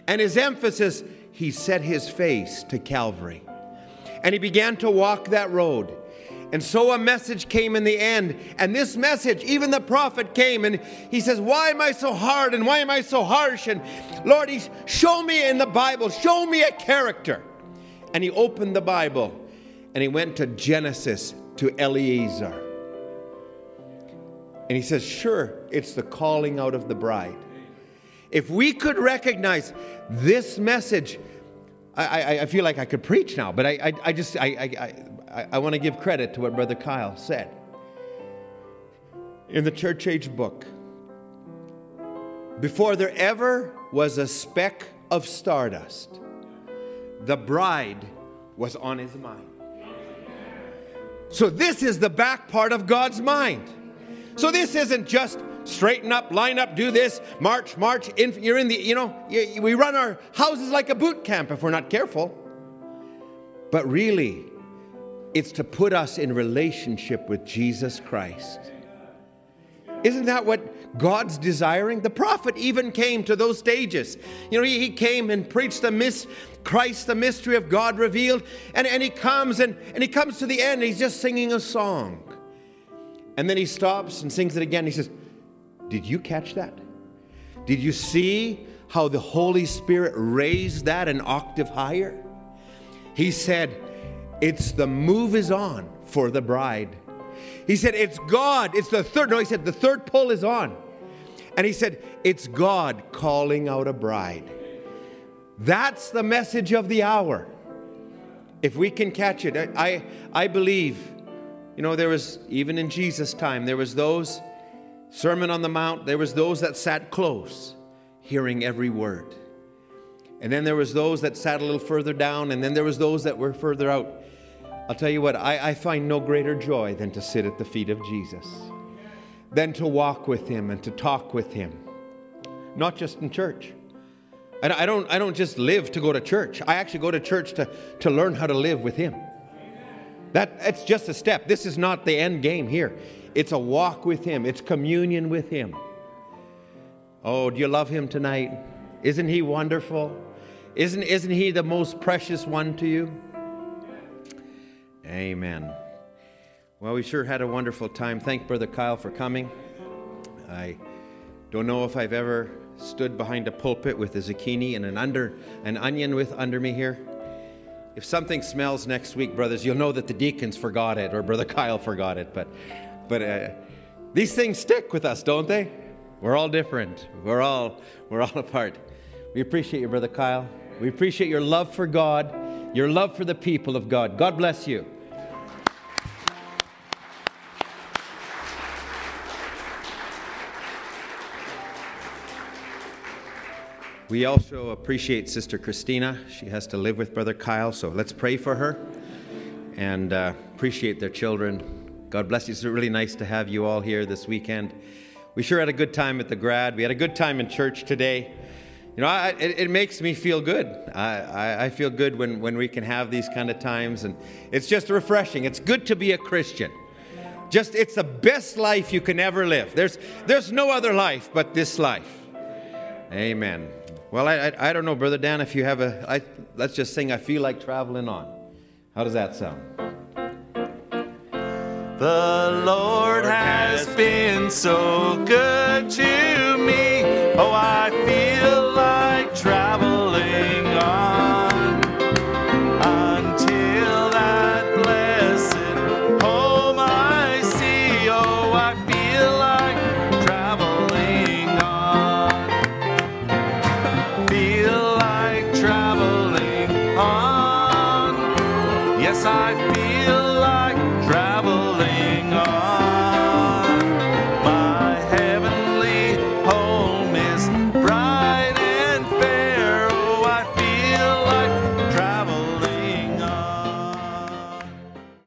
And his emphasis, he set his face to Calvary. And he began to walk that road. And so a message came in the end. And this message, even the prophet came and he says, Why am I so hard and why am I so harsh? And Lord, he, show me in the Bible, show me a character. And he opened the Bible and he went to Genesis to Eliezer. And he says, Sure, it's the calling out of the bride. If we could recognize this message, I, I, I feel like I could preach now, but I, I, I just, I, I, I, want to give credit to what Brother Kyle said. In the church age book, before there ever was a speck of stardust, the bride was on his mind. So, this is the back part of God's mind. So, this isn't just straighten up, line up, do this, march, march. In, you're in the, you know, you, we run our houses like a boot camp if we're not careful. But really, it's to put us in relationship with Jesus Christ. Isn't that what God's desiring? The prophet even came to those stages. You know, he, he came and preached the mis- Christ, the mystery of God revealed, and, and he comes and, and he comes to the end, he's just singing a song. And then he stops and sings it again. He says, Did you catch that? Did you see how the Holy Spirit raised that an octave higher? He said, It's the move is on for the bride. He said, It's God. It's the third. No, he said, The third pull is on. And he said, It's God calling out a bride. That's the message of the hour. If we can catch it, I, I believe you know, there was, even in Jesus' time, there was those, Sermon on the Mount, there was those that sat close, hearing every word. And then there was those that sat a little further down, and then there was those that were further out. I'll tell you what, I, I find no greater joy than to sit at the feet of Jesus, than to walk with him and to talk with him. Not just in church. I don't, I don't just live to go to church. I actually go to church to, to learn how to live with him. That, that's just a step. This is not the end game here. It's a walk with Him, it's communion with Him. Oh, do you love Him tonight? Isn't He wonderful? Isn't, isn't He the most precious one to you? Amen. Well, we sure had a wonderful time. Thank Brother Kyle for coming. I don't know if I've ever stood behind a pulpit with a zucchini and an under an onion with under me here. If something smells next week, brothers, you'll know that the deacons forgot it or Brother Kyle forgot it. But, but uh, these things stick with us, don't they? We're all different. We're all, we're all apart. We appreciate you, Brother Kyle. We appreciate your love for God, your love for the people of God. God bless you. We also appreciate Sister Christina. She has to live with Brother Kyle, so let's pray for her and uh, appreciate their children. God bless you. It's really nice to have you all here this weekend. We sure had a good time at the grad. We had a good time in church today. You know, I, it, it, makes me feel good. I, I, I feel good when, when we can have these kind of times, and it's just refreshing. It's good to be a Christian. Just, it's the best life you can ever live. There's, there's no other life but this life. Amen. Well, I, I, I, don't know, Brother Dan, if you have a, I, let's just sing I Feel Like Traveling On. How does that sound? The Lord has been so good to me. Oh, I feel travel